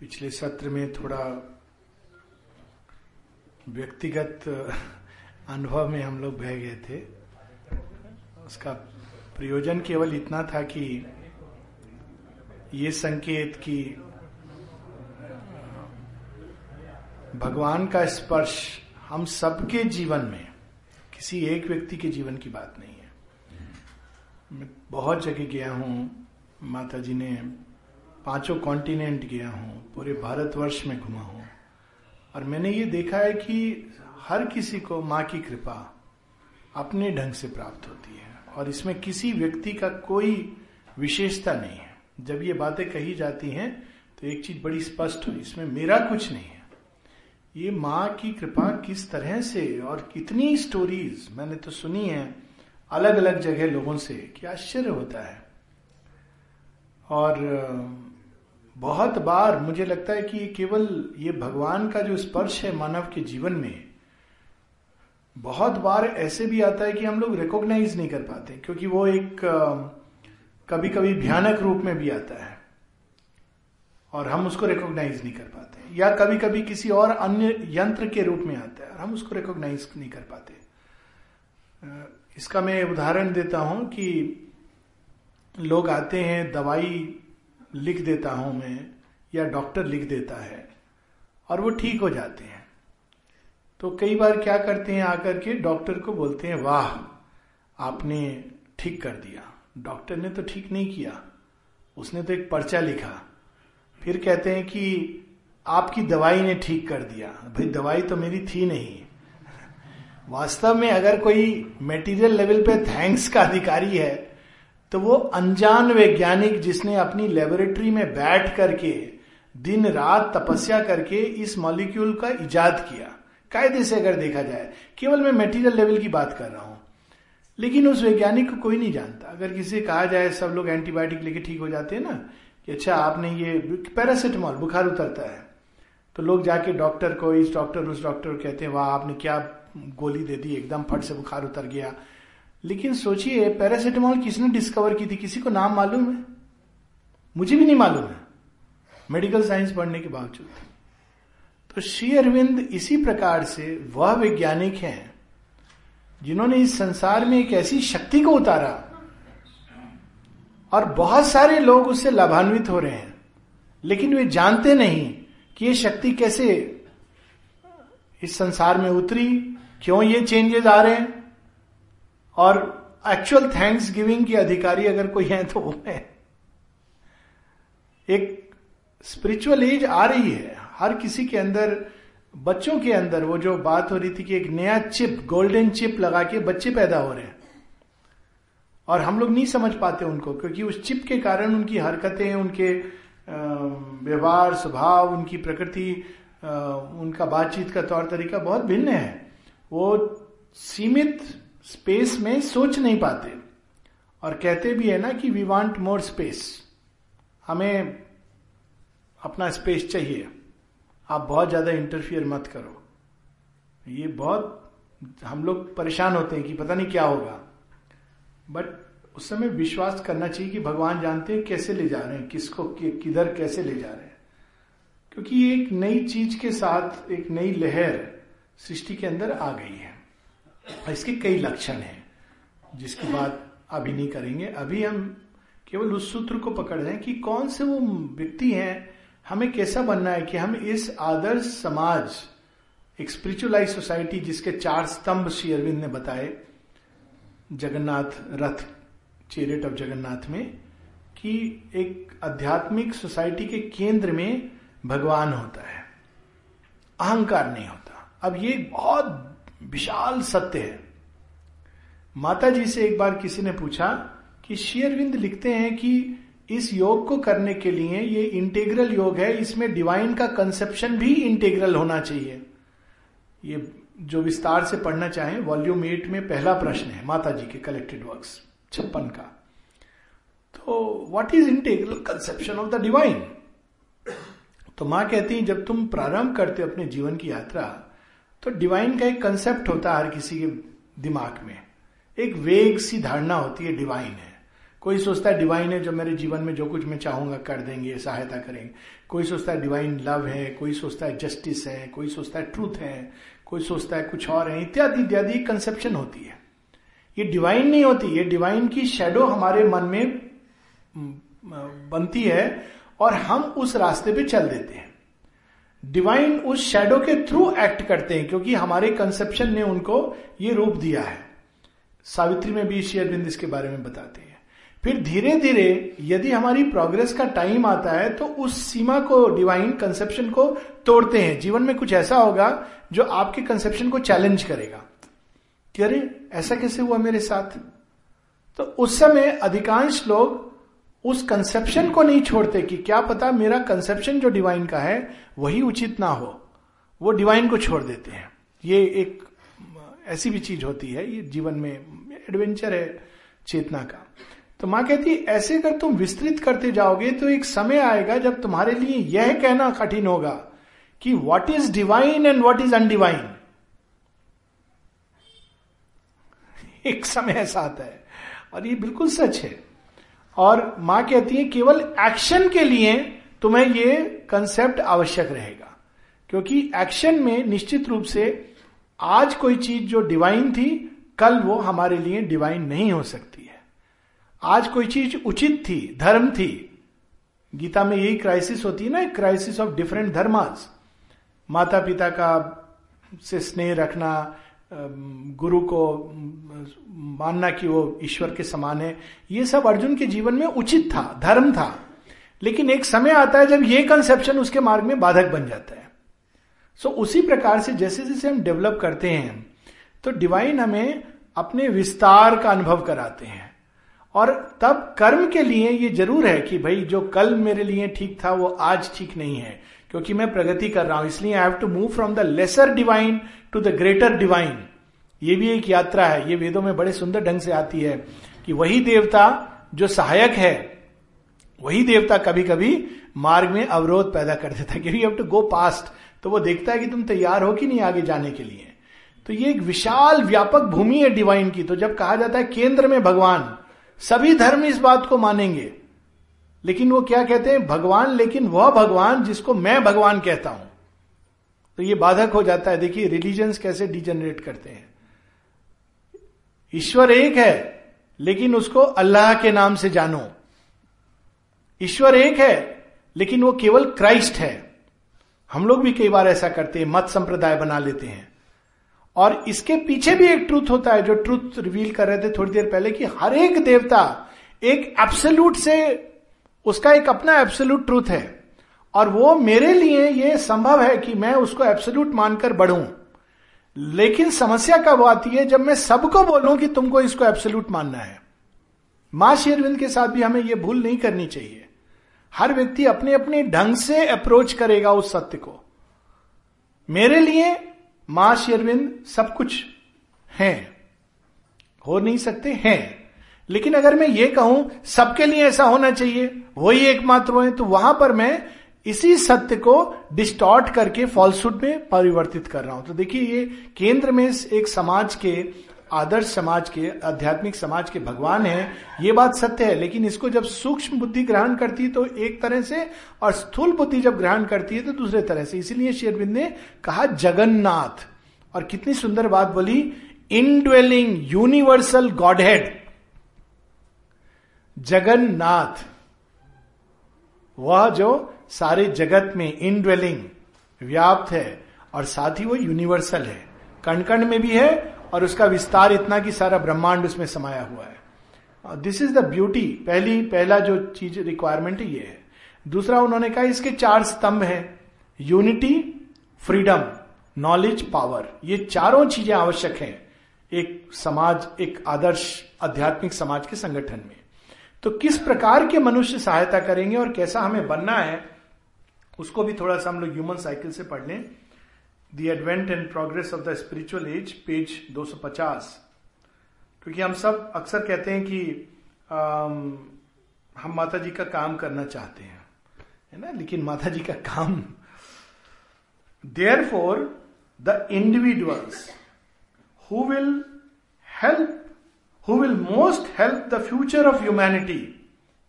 पिछले सत्र में थोड़ा व्यक्तिगत अनुभव में हम लोग बह गए थे। उसका प्रयोजन केवल इतना था कि ये संकेत कि भगवान का स्पर्श हम सबके जीवन में, किसी एक व्यक्ति के जीवन की बात नहीं है। मैं बहुत जगह गया हूँ माता जी ने पाँचों कॉन्टिनेंट गया हूँ, पूरे भारतवर्ष में घुमा हूँ। और मैंने ये देखा है कि हर किसी को माँ की कृपा अपने ढंग से प्राप्त होती है और इसमें किसी व्यक्ति का कोई विशेषता नहीं है। जब ये बातें कही जाती हैं तो एक चीज़ बड़ी स्पष्ट हुई, इसमें मेरा कुछ नहीं है। ये माँ की कृपा किस तरह से और कितनी स्टोरीज मैंने तो सुनी है अलग अलग जगह लोगों से, कि आश्चर्य होता है। और बहुत बार मुझे लगता है कि केवल ये भगवान का जो स्पर्श है मानव के जीवन में, बहुत बार ऐसे भी आता है कि हम लोग रिकॉग्नाइज नहीं कर पाते, क्योंकि वो एक कभी कभी भयानक रूप में भी आता है और हम उसको रिकॉग्नाइज नहीं कर पाते। या कभी कभी किसी और अन्य यंत्र के रूप में आता है और हम उसको रिकॉग्नाइज नहीं कर पाते। इसका मैं उदाहरण देता हूँ कि लोग आते हैं, दवाई लिख देता हूँ मैं, या डॉक्टर लिख देता है, और वो ठीक हो जाते हैं। तो कई बार क्या करते हैं, आकर के डॉक्टर को बोलते हैं, वाह, आपने ठीक कर दिया। डॉक्टर ने तो ठीक नहीं किया, उसने तो एक पर्चा लिखा। फिर कहते हैं कि, आपकी दवाई ने ठीक कर दिया। भाई, दवाई तो मेरी थी नहीं। वास्तव में अगर कोई मेटीरियल लेवल पे थैंक्स का अधिकारी है तो वो अनजान वैज्ञानिक जिसने अपनी लेबोरेटरी में बैठ करके दिन रात तपस्या करके इस मॉलिक्यूल का इजाद किया। कायदे से अगर देखा जाए, केवल मैं मेटीरियल लेवल की बात कर रहा हूँ। लेकिन उस वैज्ञानिक को कोई नहीं जानता। अगर किसी कहा जाए, सब लोग एंटीबायोटिक लेके ठीक हो जाते हैं ना, कि अच्छा आपने ये पैरासिटामॉल बुखार उतरता है। तो लोग जाके डॉक्टर को, इस डॉक्टर उस डॉक्टर को कहते हैं, वाह, आपने क्या गोली दे दी, एकदम फट से बुखार उतर गया। लेकिन सोचिए पैरासिटामॉल किसने डिस्कवर की थी? किसी को नाम मालूम है? मुझे भी नहीं मालूम है। मेडिकल साइंस पढ़ने के बावजूद। तो श्री अरविंद इसी प्रकार से वह वैज्ञानिक हैं, जिन्होंने इस संसार में एक ऐसी शक्ति को उतारा और बहुत सारे लोग उससे लाभान्वित हो रहे हैं। लेकिन वे जानते नहीं कि ये शक्ति कैसे इस संसार में उतरी, क्यों ये चेंजेस आ रहे हैं। और एक्चुअल थैंक्स गिविंग के अधिकारी अगर कोई है तो वो है। एक स्पिरिचुअल एज आ रही है। हर किसी के अंदर, बच्चों के अंदर वो जो बात हो रही थी कि एक नया चिप गोल्डन चिप लगा के बच्चे पैदा हो रहे हैं। और हम लोग नहीं समझ पाते उनको, क्योंकि उस चिप के कारण उनकी हरकतें, उनके व्यवहार, स्वभाव, उनकी प्रकृति उनका बातचीत का तौर तरीका बहुत भिन्न है। वो सीमित स्पेस में सोच नहीं पाते। और कहते भी है ना कि वी वांट मोर स्पेस हमें अपना स्पेस चाहिए। आप बहुत ज़्यादा इंटरफियर मत करो। ये बहुत हम लोग परेशान होते हैं कि पता नहीं क्या होगा। बट उस समय विश्वास करना चाहिए कि भगवान जानते हैं कैसे ले जा रहे हैं, किसको किधर कैसे ले जा रहे हैं। क्योंकि एक नई चीज़ के साथ, एक नई लहर सृष्टि के अंदर आ गई है। और इसके कई लक्षण हैं, जिसकी बात अभी नहीं करेंगे। अभी हम केवल उस सूत्र को पकड़ रहे हैं कि कौन से वो व्यक्ति हैं, हमें कैसा बनना है कि हम इस आदर्श समाज, एक स्पिरिचुअलाइज सोसाइटी जिसके चार स्तंभ श्री अरविंद ने बताए, जगन्नाथ रथ चेरेट ऑफ़ जगन्नाथ में, कि एक आध्यात्मिक सोसाइटी के केंद्र में भगवान होता है। अहंकार नहीं होता। अब ये बहुत विशाल सत्य है। माता जी से एक बार किसी ने पूछा कि शेयरविंद लिखते हैं कि इस योग को करने के लिए ये इंटेग्रल योग है, इसमें डिवाइन का कंसेप्शन भी इंटेग्रल होना चाहिए। ये जो विस्तार से पढ़ना चाहें वॉल्यूम एट में पहला प्रश्न है माता जी के कलेक्टेड वर्क्स छप्पन का। तो what is integral conception of the divine तो माँ कहती है, जब तुम प्रारंभ करते हो अपने जीवन की यात्रा तो डिवाइन का एक कंसेप्ट होता है हर किसी के दिमाग में। एक वेग सी धारणा होती है डिवाइन है। कोई सोचता है डिवाइन है, जो मेरे जीवन में जो कुछ मैं चाहूँगा कर देंगे, सहायता करेंगे। कोई सोचता है डिवाइन लव है, कोई सोचता है जस्टिस है, कोई सोचता है ट्रूथ है, कोई सोचता है कुछ और है, इत्यादि इत्यादि कंसेप्शन होती है। ये डिवाइन नहीं होती, ये डिवाइन की शेडो हमारे मन में बनती है और हम उस रास्ते पे चल देते हैं। डिवाइन उस शेडो के थ्रू एक्ट करते हैं, क्योंकि हमारे कंसेप्शन ने उनको ये रूप दिया है। सावित्री में भी शेयरबिंद इसके बारे में बताते हैं। फिर धीरे धीरे यदि हमारी प्रोग्रेस का टाइम आता है तो उस सीमा को डिवाइन कंसेप्शन को तोड़ते हैं। जीवन में कुछ ऐसा होगा जो आपके कंसेप्शन को चैलेंज करेगा। कि अरे, ऐसा कैसे हुआ मेरे साथ? तो उस समय अधिकांश लोग उस कंसेप्शन को नहीं छोड़ते कि क्या पता मेरा कंसेप्शन जो डिवाइन का है, वही उचित ना हो। वो डिवाइन को छोड़ देते हैं। ये एक, ऐसी भी चीज़ होती है, ये जीवन में एडवेंचर है चेतना का। तो माँ कहती है, ऐसे अगर तुम विस्तृत करते जाओगे तो एक समय आएगा जब तुम्हारे लिए यह कहना कठिन होगा कि what is divine and what is undivine एक समय ऐसा आता है। और ये बिल्कुल सच है। और माँ कहती है, केवल एक्शन के लिए तुम्हें ये कंसेप्ट आवश्यक रहेगा। क्योंकि एक्शन में निश्चित रूप से आज कोई चीज़ जो डिवाइन थी, कल वो हमारे लिए डिवाइन नहीं हो सकती है। आज कोई चीज़ उचित थी, धर्म थी, गीता में यही क्राइसिस होती है ना क्राइसिस ऑफ़ डिफरेंट धर्मास माता पिता का से स्नेह रखना गुरु को मानना कि वो ईश्वर के समान है, ये सब अर्जुन के जीवन में उचित था, धर्म था। लेकिन एक समय आता है जब ये कंसेप्शन उसके मार्ग में बाधक बन जाता है। सो उसी प्रकार से जैसे जैसे हम डेवलप करते हैं तो डिवाइन हमें अपने विस्तार का अनुभव कराते हैं। और तब कर्म के लिए ये ज़रूर है कि भाई, जो कल मेरे लिए ठीक था, वो आज ठीक नहीं है। क्योंकि मैं प्रगति कर रहा हूँ, इसलिए I have to move from the lesser divine to the greater divine ये भी एक यात्रा है, ये वेदों में बड़े सुंदर ढंग से आती है कि वही देवता जो सहायक है, वही देवता कभी कभी मार्ग में अवरोध पैदा कर देता है। क्योंकि टू गो पास्ट तो वो देखता है कि तुम तैयार हो कि नहीं आगे जाने के लिए। तो ये एक विशाल, व्यापक भूमि है डिवाइन की। तो जब कहा जाता है केंद्र में भगवान, सभी धर्म इस बात को मानेंगे। लेकिन वो क्या कहते हैं? भगवान, लेकिन वह भगवान जिसको मैं भगवान कहता हूँ। तो ये बाधक हो जाता है। देखिए, रिलीजन्स कैसे डिजेनरेट करते हैं। ईश्वर एक है, लेकिन उसको अल्लाह के नाम से जानो। ईश्वर एक है, लेकिन वो केवल क्राइस्ट है। हम लोग भी कई बार ऐसा करते हैं, मत संप्रदाय बना लेते हैं। और इसके पीछे भी एक ट्रूथ होता है, जो ट्रूथ रिवील कर रहे थे थोड़ी देर पहले, कि हर एक देवता एक एब्सोल्यूट से उसका एक अपना एब्सोल्यूट ट्रूथ है। और वो मेरे लिए ये संभव है कि मैं उसको एब्सोल्यूट मानकर बढ़ूं। लेकिन समस्या कब आती है जब मैं सबको बोलूँ कि तुमको इसको एब्सोल्यूट मानना है? माँ शेरविंद के साथ भी हमें यह भूल नहीं करनी चाहिए। हर व्यक्ति अपने अपने ढंग से अप्रोच करेगा उस सत्य को। मेरे लिए माँ शेरविंद सब कुछ है। हो नहीं सकते हैं। लेकिन अगर मैं ये कहूँ, सबके लिए ऐसा होना चाहिए, वही एकमात्र हो तो वहाँ पर मैं इसी सत्य को डिस्टॉर्ट करके फॉल्सुड में परिवर्तित कर रहा हूँ। तो देखिए, ये केंद्र में एक समाज के, आदर्श समाज के, आध्यात्मिक समाज के भगवान है, ये बात सत्य है। लेकिन इसको जब सूक्ष्म बुद्धि ग्रहण करती है तो एक तरह से, और स्थूल बुद्धि जब ग्रहण करती है तो दूसरे तरह से। इसीलिए शेरविंद ने कहा, जगन्नाथ। और कितनी सुंदर बात बोली इनड्वेलिंग यूनिवर्सल गॉडहेड जगन्नाथ। वह जो सारे जगत में इनड्वेलिंग व्याप्त है, और साथ ही वो यूनिवर्सल है। कण कण में भी है, और उसका विस्तार इतना कि सारा ब्रह्मांड उसमें समाया हुआ है। दिस इज़ द ब्यूटी पहली, पहला जो चीज़ रिक्वायरमेंट ये है। दूसरा, उन्होंने कहा इसके चार स्तंभ हैं। यूनिटी फ्रीडम नॉलेज पावर ये चारों चीज़ें आवश्यक हैं। एक समाज, एक आदर्श, आध्यात्मिक समाज के संगठन में। तो किस प्रकार के मनुष्य सहायता करेंगे और कैसा हमें बनना है उसको भी थोड़ा सा हम लोग ह्यूमन साइकिल से पढ़ लें। The advent and progress of the spiritual age page 250 क्योंकि हम सब अक्सर कहते हैं कि आम, हम माता जी का काम करना चाहते हैं है ना? लेकिन माता जी का काम। Therefore the individuals who will help who will most help the future of humanity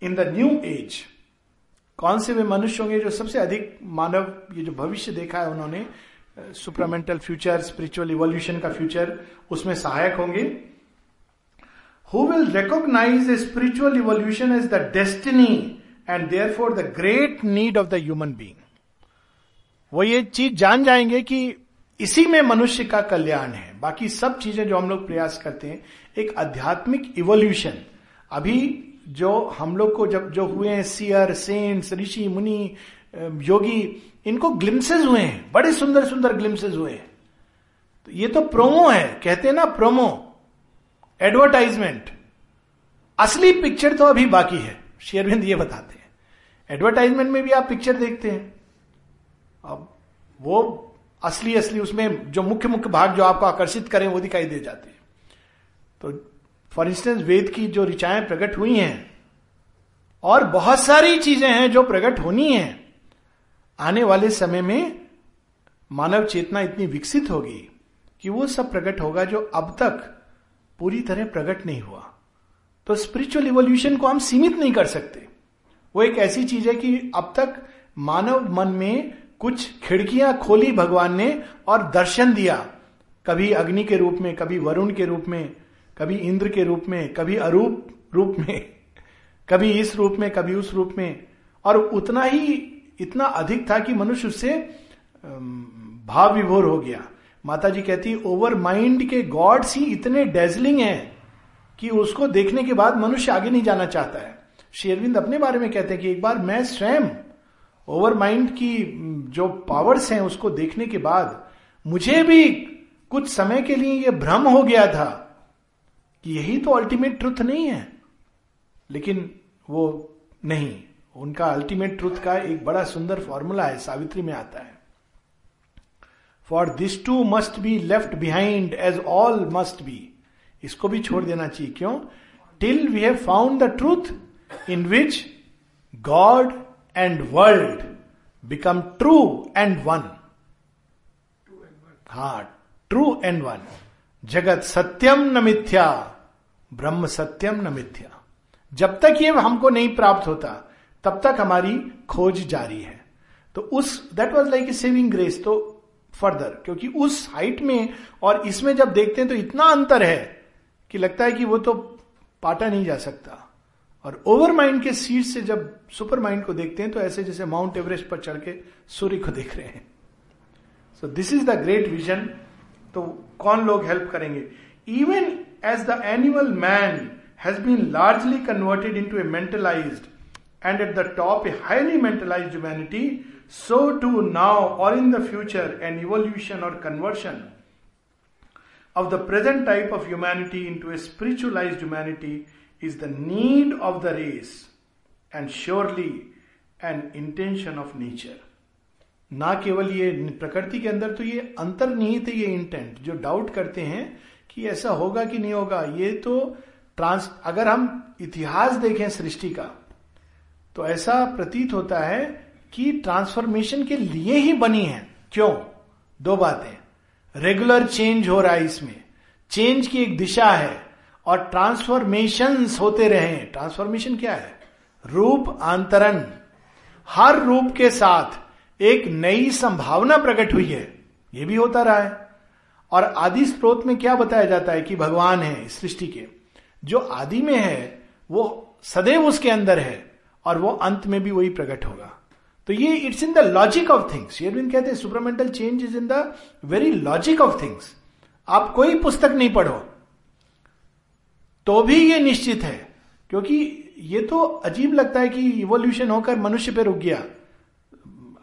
in the new age कौन से वे मनुष्य होंगे जो सबसे अधिक मानव, ये जो भविष्य देखा है उन्होंने सुपरामेंटल फ्यूचर स्पिरिचुअल इवोल्यूशन का फ्यूचर उसमें सहायक होंगे। Who will recognise spiritual evolution is the destiny and therefore the great need of the human being वो ये चीज़ जान जाएँगे कि इसी में मनुष्य का कल्याण है। बाकी सब चीज़ें जो हम लोग प्रयास करते हैं, एक आध्यात्मिक इवोल्यूशन अभी जो हम लोग को जब जो हुए हैं सियर सेंट्स ऋषि मुनि योगी इनको ग्लिम्सेस हुए हैं। बड़े सुंदर सुंदर ग्लिम्सेस हुए हैं। तो ये तो प्रोमो है। कहते हैं ना प्रोमो एडवर्टाइजमेंट असली पिक्चर तो अभी बाकी है। शेरविंद ये बताते हैं। एडवर्टाइजमेंट में भी आप पिक्चर देखते हैं। अब वो असली असली उसमें जो मुख्य मुख्य भाग जो आपको आकर्षित करें वो दिखाई दे जाते हैं। तो फॉर इंस्टेंस वेद की जो ऋचाएँ प्रकट हुई हैं, और बहुत सारी चीज़ें हैं जो प्रकट होनी है, आने वाले समय में मानव चेतना इतनी विकसित होगी कि वो सब प्रकट होगा जो अब तक पूरी तरह प्रकट नहीं हुआ। तो स्पिरिचुअल इवोल्यूशन को हम सीमित नहीं कर सकते। वो एक ऐसी चीज़ है कि अब तक मानव मन में कुछ खिड़कियाँ खोली भगवान ने और दर्शन दिया। कभी अग्नि के रूप में, कभी वरुण के रूप में, कभी इंद्र के रूप में, कभी अरूप रूप में, कभी इस रूप में, कभी उस रूप में। और उतना ही, इतना अधिक था कि मनुष्य उससे भाव विभोर हो गया। माता जी कहती ओवर माइंड के गॉड्स ही इतने डेजलिंग हैं कि उसको देखने के बाद मनुष्य आगे नहीं जाना चाहता है। शेरविंद अपने बारे में कहते हैं कि एक बार मैं स्वयं ओवर माइंड की जो पावर्स हैं उसको देखने के बाद मुझे भी कुछ समय के लिए यह भ्रम हो गया था कि यही तो अल्टीमेट ट्रुथ नहीं है। लेकिन वो नहीं। उनका अल्टीमेट ट्रुथ का एक बड़ा सुंदर फॉर्मूला है, सावित्री में आता है। For this too must be left behind as all must be इसको भी छोड़ देना चाहिए। क्यों? Till we have found the truth in which God and world become true and one हा ट्रू एंड वन जगत सत्यम न मिथ्या ब्रह्म सत्यम न मिथ्या। जब तक ये हमको नहीं प्राप्त होता तब तक हमारी खोज जारी है। तो उस that was like a saving grace तो फर्दर क्योंकि उस हाइट में और इसमें जब देखते हैं तो इतना अंतर है कि लगता है कि वो तो पाटा नहीं जा सकता। और ओवर माइंड के सीट से जब सुपर माइंड को देखते हैं तो ऐसे जैसे माउंट एवरेस्ट पर चढ़ के सूर्य को देख रहे हैं। So this is the great vision तो कौन लोग हेल्प करेंगे? Even as the animal man has been largely converted into a mentalised and at the top a highly mentalised humanity so too now or in the future an evolution or conversion of the present type of humanity into a spiritualized humanity is the need of the race and surely an intention of nature. ना केवल ये प्रकृति के अंदर तो ये अंतर्निहित है ये इंटेंट जो डाउट करते हैं कि ऐसा होगा कि नहीं होगा, ये तो ट्रांस अगर हम इतिहास देखें सृष्टि का तो ऐसा प्रतीत होता है कि ट्रांसफॉर्मेशन के लिए ही बनी है। क्यों? दो बातें। रेगुलर चेंज हो रहा है इसमें। चेंज की एक दिशा है। और ट्रांसफॉर्मेशन होते रहे। ट्रांसफॉर्मेशन क्या है? रूप आंतरण। हर रूप के साथ एक नई संभावना प्रकट हुई है। यह भी होता रहा है। और आदि स्त्रोत में क्या बताया जाता है कि भगवान है सृष्टि के। जो आदि में है, वो सदैव उसके अंदर है और वो अंत में भी वही प्रकट होगा। तो ये it's in the logic of things Sri Aurobindo कहते हैं supermental change is in the very logic of things आप कोई पुस्तक नहीं पढ़ो। तो भी ये निश्चित है, क्योंकि ये तो अजीब लगता है कि इवोल्यूशन होकर मनुष्य पे रुक गया।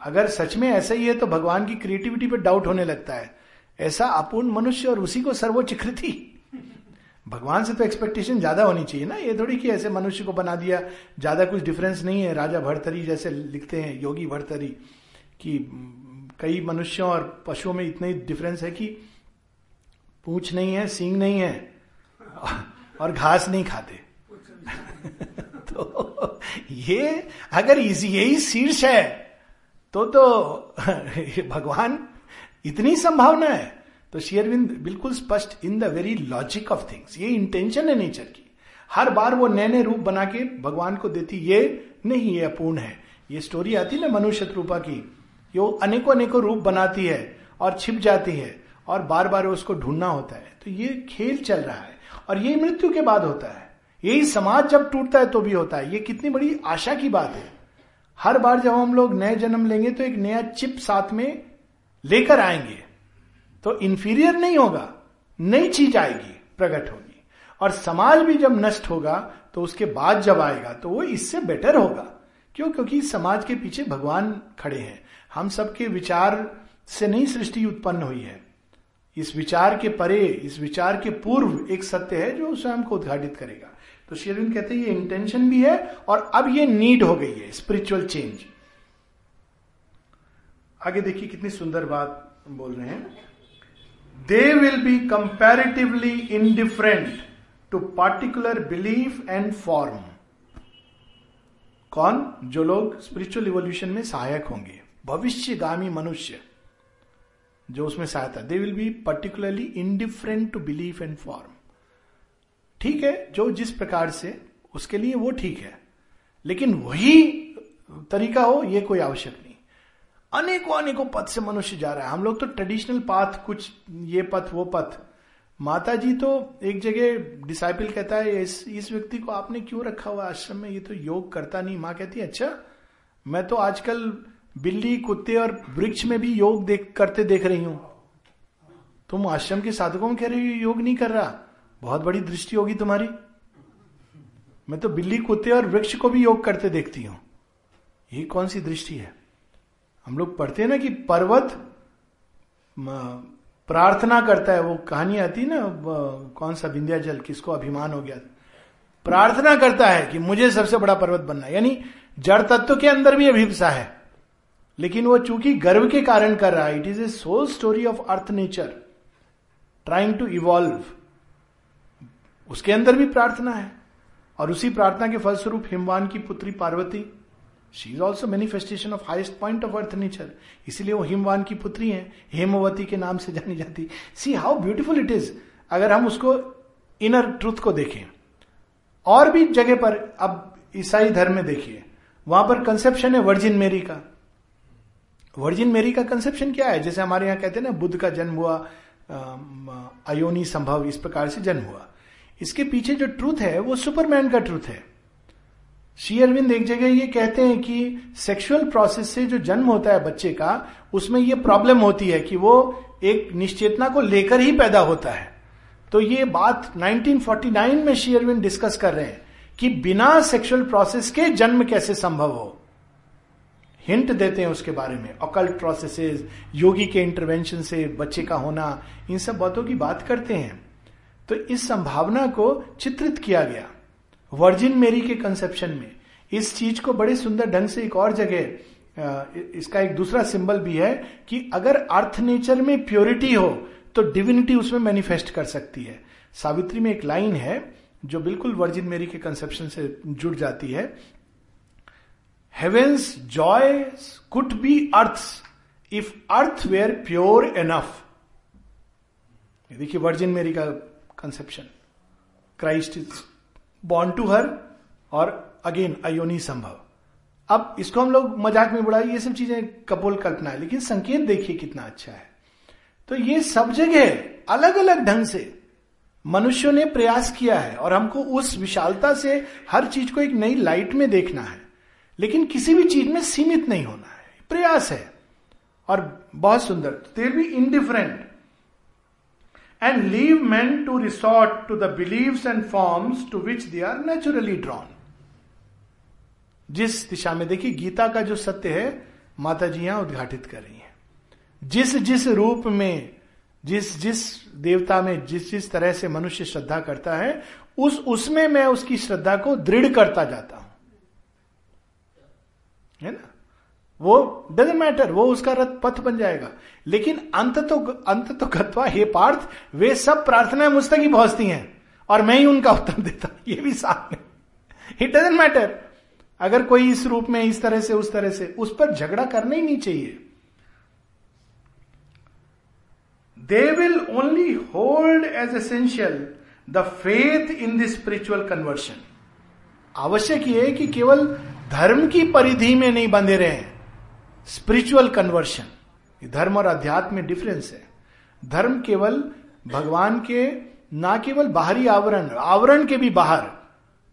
अगर सच में ऐसा ही है तो भगवान की क्रिएटिविटी पे डाउट होने लगता है। ऐसा अपूर्ण मनुष्य और उसी को सर्वोच्च कृति। भगवान से तो एक्सपेक्टेशन ज़्यादा होनी चाहिए ना, ये थोड़ी कि ऐसे मनुष्य को बना दिया, ज़्यादा कुछ डिफरेंस नहीं है। राजा भरतरी जैसे लिखते हैं, योगी भरतरी, कि कई मनुष्यों और पशुओं में इतना ही डिफरेंस है कि पूछ नहीं है, सींग नहीं है। और घास नहीं खाते। तो ये, अगर यही शीर्ष है तो तो भगवान, इतनी संभावना है। तो शेयरविंद बिल्कुल स्पष्ट in the very logic of things. ये इंटेंशन है नेचर की। हर बार वो नए नए रूप बना के भगवान को देती, ये नहीं, ये अपूर्ण है। ये स्टोरी आती ना मनुष्य रूपा की ये अनेकों अनेकों रूप बनाती है और छिप जाती है और बार बार उसको ढूंढना होता है। तो ये खेल चल रहा है। और ये मृत्यु के बाद होता है। यही समाज जब टूटता है तो भी होता है। ये कितनी बड़ी आशा की बात है। हर बार जब हम लोग नए जन्म लेंगे तो एक नया चिप साथ में लेकर आएँगे। तो इंफीरियर नहीं होगा, नई चीज़ आएगी, प्रकट होगी। और समाज भी जब नष्ट होगा तो उसके बाद जब आएगा तो वो इससे बेटर होगा। क्यों? क्योंकि समाज के पीछे भगवान खड़े हैं। हम सबके विचार से नहीं सृष्टि उत्पन्न हुई है। इस विचार के परे, इस विचार के पूर्व एक सत्य है जो स्वयं को उद्घाटित करेगा। तो शेरविन कहते हैं, ये इंटेंशन भी है और अब ये नीड हो गई है स्पिरिचुअल चेंज आगे देखिए कितनी सुंदर बात बोल रहे हैं। They will be comparatively indifferent to particular belief and form कौन? जो लोग स्पिरिचुअल इवोल्यूशन में सहायक होंगे। भविष्यगामी मनुष्य। जो उसमें सहायता। They will be particularly indifferent to belief and form ठीक है, जो जिस प्रकार से, उसके लिए वो ठीक है। लेकिन वही तरीका हो, ये कोई आवश्यक नहीं। अनेकों अनेकों पथ से मनुष्य जा रहा है। हम लोग तो ट्रेडिशनल पाथ कुछ ये पथ, वो पथ। माता जी तो एक जगह डिसाइपल कहता है, इस इस व्यक्ति को आपने क्यों रखा हुआ आश्रम में? ये तो योग करता नहीं। माँ कहती है अच्छा मैं तो आजकल बिल्ली, कुत्ते और वृक्ष में भी योग देख, करते देख रही हूँ। तुम आश्रम के साधकों में कह रही हो योग नहीं कर रहा। बहुत बड़ी दृष्टि होगी तुम्हारी। मैं तो बिल्ली, कुत्ते और वृक्ष को भी योग करते देखती हूँ। ये कौन सी दृष्टि है? हम लोग पढ़ते हैं ना कि पर्वत प्रार्थना करता है। वो कहानी आती है ना कौन सा विंध्याचल किसको अभिमान हो गया। प्रार्थना करता है कि मुझे सबसे बड़ा पर्वत बनना यानी जड़ तत्व के अंदर भी अभिप्सा है। लेकिन वो चूँकि गर्व के कारण कर रहा है it is a soul story of earth nature trying to evolve उसके अंदर भी प्रार्थना है, और उसी प्रार्थना के फलस्वरूप हिमवान की पुत्री Parvati she is also manifestation of highest point of earth nature इसीलिए वो हिमवान की पुत्री है, हेमवती के नाम से जानी जाती। See how beautiful it is अगर हम उसको इनर ट्रूथ को देखें। और भी जगह पर, अब ईसाई धर्म में देखिए, वहाँ पर कंसेप्शन है वर्जिन मेरी का। वर्जिन मेरी का कंसेप्शन क्या है? जैसे हमारे यहाँ कहते हैं ना, बुद्ध का जन्म हुआ अयोनी संभव इस प्रकार से जन्म हुआ। इसके पीछे जो ट्रूथ है, वो सुपरमैन का ट्रूथ है। श्री अरविंद एक जगह ये कहते हैं कि सेक्सुअल प्रोसेस से जो जन्म होता है बच्चे का, उसमें ये प्रॉब्लम होती है कि वो एक निश्चेतना को लेकर ही पैदा होता है। तो ये बात 1949 में श्री अरविंद डिस्कस कर रहे हैं कि बिना सेक्सुअल प्रोसेस के जन्म कैसे संभव हो। हिंट देते हैं उसके बारे में। अकल्ट प्रोसेसेस योगी के इंटरवेंशन से बच्चे का होना, इन सब बातों की बात करते हैं। तो इस संभावना को चित्रित किया गया। वर्जिन मेरी के कंसेप्शन में। इस चीज़ को बड़े सुंदर ढंग से एक और जगह इसका एक दूसरा सिंबल भी है कि अगर अर्थ नेचर में प्योरिटी हो तो डिविनिटी उसमें मैनिफेस्ट कर सकती है। सावित्री में एक लाइन है जो बिल्कुल वर्जिन मेरी के कंसेप्शन से जुड़ जाती है। Heaven's joy could be earth if earth were pure enough देखिए वर्जिन मेरी का conception Christ is born to her और अगेन अयोनी संभव. अब इसको हम लोग मज़ाक में बुढ़ाई ये सब चीज़ें कपोल कल्पना है, लेकिन संकेत देखिए कितना अच्छा है। तो ये सब जगह अलग अलग ढंग से मनुष्यों ने प्रयास किया है और हमको उस विशालता से हर चीज़ को एक नई लाइट में देखना है। लेकिन किसी भी चीज़ में सीमित नहीं होना है। प्रयास है। और बहुत सुंदर। There be indifferent and leave man to resort to the believe and forms to which they are naturally drawn जिस दिशा में देखिए, गीता का जो सत्य है माता जी यहाँ उद्घाटित कर रही हैं। जिस जिस रूप में, जिस जिस देवता में, जिस जिस तरह से मनुष्य श्रद्धा करता है, उस, उसमें मैं उसकी श्रद्धा को दृढ़ करता जाता हूँ। है ना? वो डजेंट मैटर वो उसका रथ पथ बन जाएगा। लेकिन अंत तो अंत तो गत्वा, हे पार्थ, वे सब प्रार्थनाएँ मुझ तक ही पहुँचती हैं, और मैं ही उनका उत्तर देता ये भी साथ में इट डजेंट मैटर अगर कोई इस रूप में, इस तरह से, उस तरह से, उस पर झगड़ा करना ही नहीं चाहिए। They will only hold as essential the faith in this spiritual conversion आवश्यक ये है कि केवल धर्म की परिधि में नहीं बंधे रहे। स्पिरिचुअल कन्वर्शन धर्म और अध्यात्म में डिफरेंस है। धर्म केवल भगवान के, ना केवल बाहरी आवरण आवरण के भी बाहर।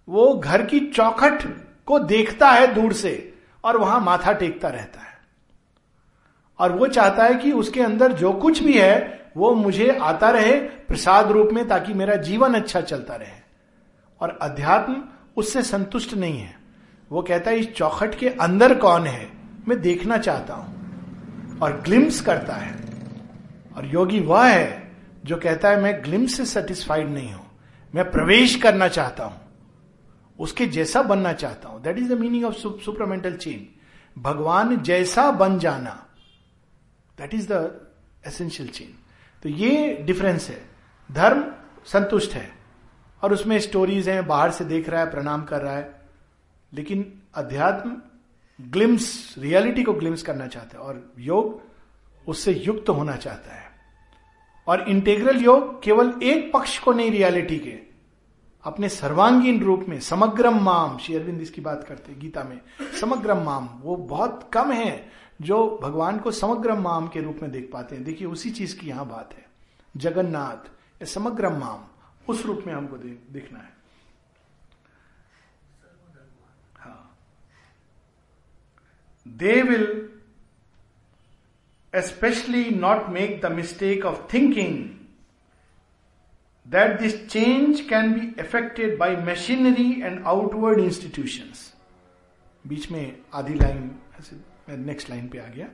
वो घर की चौखट को देखता है दूर से और वहाँ माथा टेकता रहता है। और वो चाहता है कि उसके अंदर जो कुछ भी है, वो मुझे आता रहे प्रसाद रूप में ताकि मेरा जीवन अच्छा चलता रहे। और अध्यात्म उससे संतुष्ट नहीं है। वो कहता है, इस चौखट के अंदर कौन है? मैं देखना चाहता हूँ। और ग्लिम्स करता है। और योगी वह है जो कहता है, मैं ग्लिम्स से सेटिस्फाइड नहीं हूँ। मैं प्रवेश करना चाहता हूँ। उसके जैसा बनना चाहता हूँ। That is the meaning of supermental change भगवान जैसा बन जाना। That is the essential change तो ये डिफरेंस है। धर्म संतुष्ट है। और उसमें स्टोरीज हैं, बाहर से देख रहा है, प्रणाम कर रहा है। लेकिन अध्यात्म ग्लिम्स रियलिटी को ग्लिम्स करना चाहता है और योग उससे युक्त होना चाहता है। और इंटेग्रल योग केवल एक पक्ष को नहीं रियलिटी के। अपने सर्वांगीण रूप में, समग्रम माम, श्री अरविंद इसकी बात करते गीता में, समग्रम माम, वो बहुत कम है जो भगवान को समग्र माम के रूप में देख पाते हैं। देखिए, उसी चीज़ की यहाँ बात है। जगन्नाथ, या समग्र माम। उस रूप में हमको देखना है। हाँ। They will especially not make the mistake of thinking that this change can be effected by machinery and outward institution बीच में आधी लाइन नेक्स्ट लाइन पे आ गया।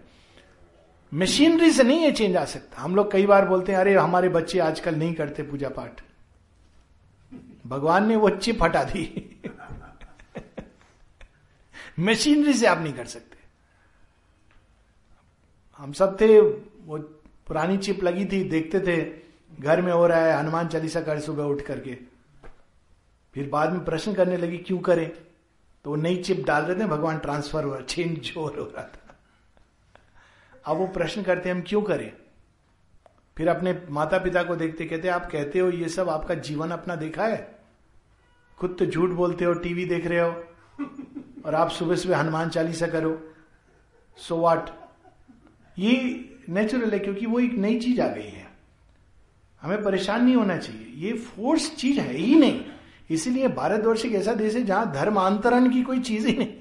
मशीनरी से नहीं ये चेंज आ सकता। हम लोग कई बार बोलते हैं, अरे हमारे बच्चे आजकल नहीं करते पूजा पाठ। भगवान ने वो चिप हटा दी। मशीनरी से आप नहीं कर सकते। हम सब थे, वो पुरानी चिप लगी थी, देखते थे, घर में हो रहा है, हनुमान चालीसा कर सुबह उठ करके। फिर बाद में प्रश्न करने लगी, क्यों करें? तो नई चिप डाल रहे थे, भगवान ट्रांसफ़र हो रहा चेंज हो रहा था। अब वो प्रश्न करते, हम क्यों करें? फिर अपने माता पिता को देखते कहते आप कहते हो, ये सब आपका जीवन अपना देखा है? खुद तो झूठ बोलते हो, टीवी देख रहे हो, और आप सुबह सुबह हनुमान चालीसा करो। सो so वाट ये नेचुरल है, क्योंकि वो एक नई चीज़ आ गई है। हमें परेशान नहीं होना चाहिए। ये फोर्स चीज़ है ही नहीं। इसीलिए भारतवर्ष एक ऐसा देश है जहाँ धर्मांतरण की कोई चीज़ ही नहीं।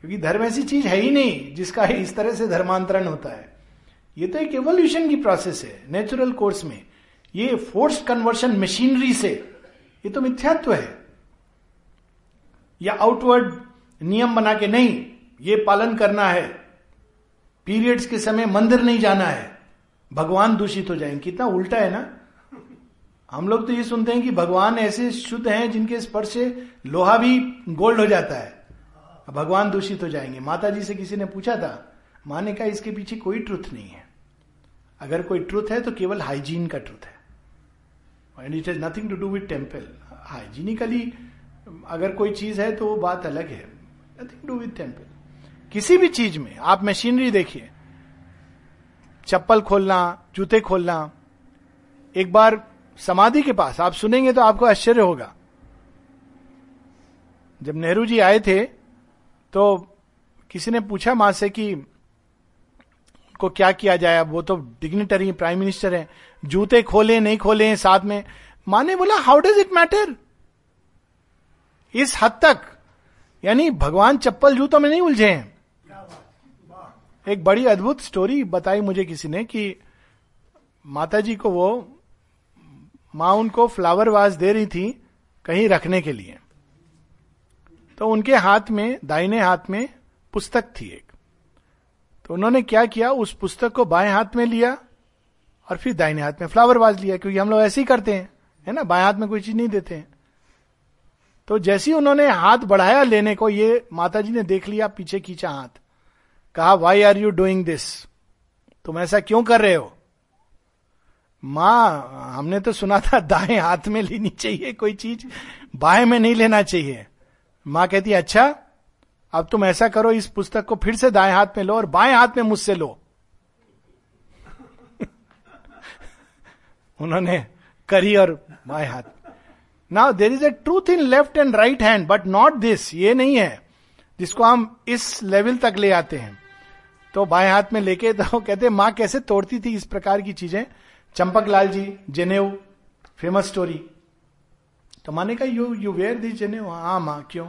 क्योंकि धर्म ऐसी चीज़ है ही नहीं, जिसका इस तरह से धर्मांतरण होता है। ये तो एक एवोल्यूशन की प्रोसेस है नेचुरल कोर्स में। ये फोर्स कन्वर्शन मशीनरी से, ये तो मिथ्यात्व है। या आउटवर्ड नियम बना के नहीं, ये पालन करना है। पीरियड्स के समय मंदिर नहीं जाना है। भगवान दूषित हो जाएँगे। कितना उल्टा है ना? हम लोग तो ये सुनते हैं कि भगवान ऐसे शुद्ध हैं जिनके स्पर्श से लोहा भी गोल्ड हो जाता है। भगवान दूषित हो जाएँगे। माता जी से किसी ने पूछा था, माँ ने कहा, इसके पीछे कोई ट्रुथ नहीं है। अगर कोई ट्रुथ है तो केवल हाइजीन का ट्रुथ है। And it has nothing to do with temple hygienically अगर कोई चीज़ है तो वो बात अलग है। नथिंग डू विथ टेंपल किसी भी चीज़ में, आप मशीनरी देखिए। चप्पल खोलना, जूते खोलना, एक बार समाधि के पास, आप सुनेंगे तो आपको आश्चर्य होगा। जब नेहरू जी आए थे तो किसी ने पूछा माँ से कि उनको क्या किया जाए, अब वो तो डिग्निटरी प्राइम मिनिस्टर है। जूते खोले, नहीं खोले साथ में। माँ ने बोला हाउ डज इट मैटर इस हद तक, यानी भगवान चप्पल जूतों में नहीं उलझे हैं। एक बड़ी अद्भुत स्टोरी बताई मुझे किसी ने कि माता जी को वो माँ उनको फ्लावर वाज दे रही थी कहीं रखने के लिए। तो उनके हाथ में, दाहिने हाथ में पुस्तक थी एक। तो उन्होंने क्या किया? उस पुस्तक को बाएँ हाथ में लिया और फिर दाहिने हाथ में फ्लावर वाज लिया, क्योंकि हम लोग ऐसे ही करते हैं, है ना? बाएँ हाथ में कोई चीज़ नहीं देते हैं। तो जैसे ही उन्होंने हाथ बढ़ाया लेने को, ये माता जी ने देख लिया, पीछे खींचा हाथ। कहा why are you doing this तुम ऐसा क्यों कर रहे हो? माँ, हमने तो सुना था, दाएँ हाथ में लेनी चाहिए, कोई चीज़ बाएँ में नहीं लेना चाहिए। माँ कहती अच्छा अब तुम ऐसा करो, इस पुस्तक को फिर से दाएँ हाथ में लो और बाएँ हाथ में मुझसे लो। उन्होंने करी और बाएँ हाथ। Now there is a truth in left and right hand but not this ये नहीं है। जिसको हम इस लेवल तक ले आते हैं। तो बाएँ हाथ में लेके तो कहते माँ कैसे तोड़ती थी इस प्रकार की चीज़ें? चंपक लाल जी जेनेव फ़ेमस स्टोरी तो माने का यू यू वेयर दिस जेनेव हाँ माँ क्यों?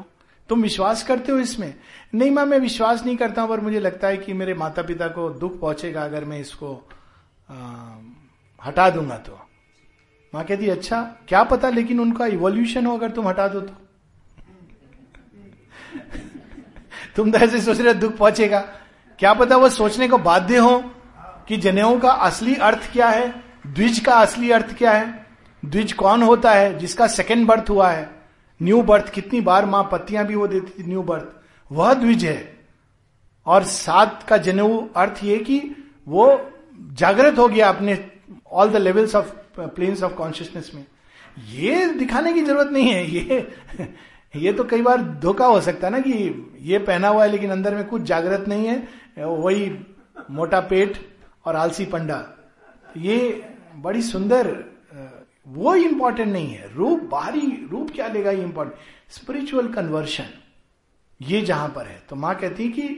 तुम विश्वास करते हो इसमें? नहीं माँ मैं विश्वास नहीं करता हूँ पर मुझे लगता है कि मेरे माता पिता को दुख पहुंचेगा अगर मैं इसको आ, हटा दूँगा तो। माँ कहती अच्छा क्या पता, लेकिन उनका इवोल्यूशन हो अगर तुम हटा दो तो। तुम तो ऐसे सोच रहे दुख पहुंचेगा। क्या पता वो सोचने को बाध्य हो कि जनेऊ का असली अर्थ क्या है, द्विज का असली अर्थ क्या है, द्विज कौन होता है, जिसका सेकेंड बर्थ हुआ है। न्यू बर्थ कितनी बार माँ पत्तियाँ भी वो देती थी न्यू बर्थ वह द्विज है। और सात का जनेऊ अर्थ ये कि वो जागृत हो गया अपने all the levels of planes of consciousness में। ये दिखाने की ज़रूरत नहीं है। ये ये तो कई बार धोखा हो सकता है ना कि ये पहना हुआ है लेकिन अंदर में कुछ जागृत नहीं है। वही मोटा पेट और आलसी पंडा। ये बड़ी सुंदर वो इंपॉर्टेंट नहीं है। रूप, बाहरी रूप क्या लेगा ये इंपॉर्टेंट स्पिरिचुअल कन्वर्शन ये जहाँ पर है। तो माँ कहती कि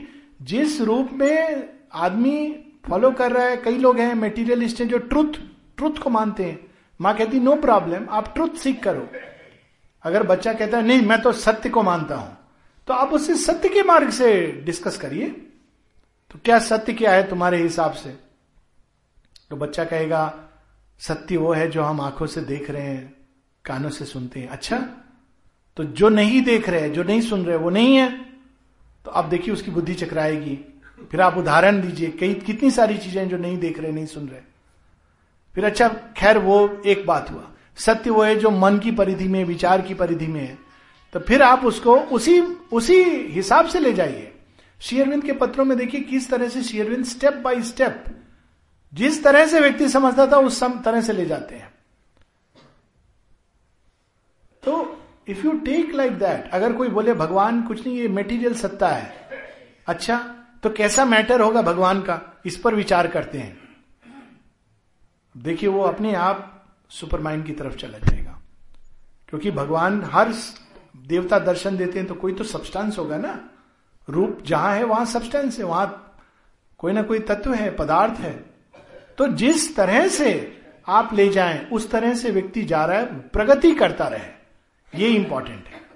जिस रूप में आदमी फॉलो कर रहा है, कई लोग हैं मेटीरियलिस्ट हैं जो ट्रुथ ट्रुथ को मानते हैं। माँ कहती नो प्रॉब्लम आप ट्रुथ सीख करो। अगर बच्चा कहता है, नहीं, मैं तो सत्य को मानता हूँ। तो आप उससे सत्य के मार्ग से डिस्कस करिए। तो क्या सत्य क्या है तुम्हारे हिसाब से? तो बच्चा कहेगा, सत्य वो है जो हम आँखों से देख रहे हैं, कानों से सुनते हैं। अच्छा तो जो नहीं देख रहे हैं, जो नहीं सुन रहे वो नहीं है। तो आप देखिए, उसकी बुद्धि चकराएगी। फिर आप उदाहरण दीजिए, कई, कितनी सारी चीज़ें जो नहीं देख रहे, नहीं सुन रहे। फिर अच्छा खैर, वो एक बात हुआ। सत्य वो है जो मन की परिधि में, विचार की परिधि में है। तो फिर आप उसको उसी उसी हिसाब से ले जाइए। शेयरविंद के पत्रों में देखिए किस तरह से शेयरविंद स्टेप बाय स्टेप जिस तरह से व्यक्ति समझता था, उस सम, तरह से ले जाते हैं। तो if you take like that अगर कोई बोले, भगवान, कुछ नहीं, ये मेटीरियल सत्ता है। अच्छा तो कैसा मैटर होगा भगवान का? इस पर विचार करते हैं। देखिए, वो अपने आप सुपर माइंड की तरफ़ चला जाएगा। क्योंकि भगवान हर देवता दर्शन देते हैं तो कोई तो सब्सटेंस होगा ना? रूप जहाँ है, वहाँ सब्सटेंस है, वहाँ कोई ना कोई तत्व है, पदार्थ है। तो जिस तरह से आप ले जाएँ, उस तरह से व्यक्ति जा रहा है, प्रगति करता रहे। ये इंपॉर्टेंट है।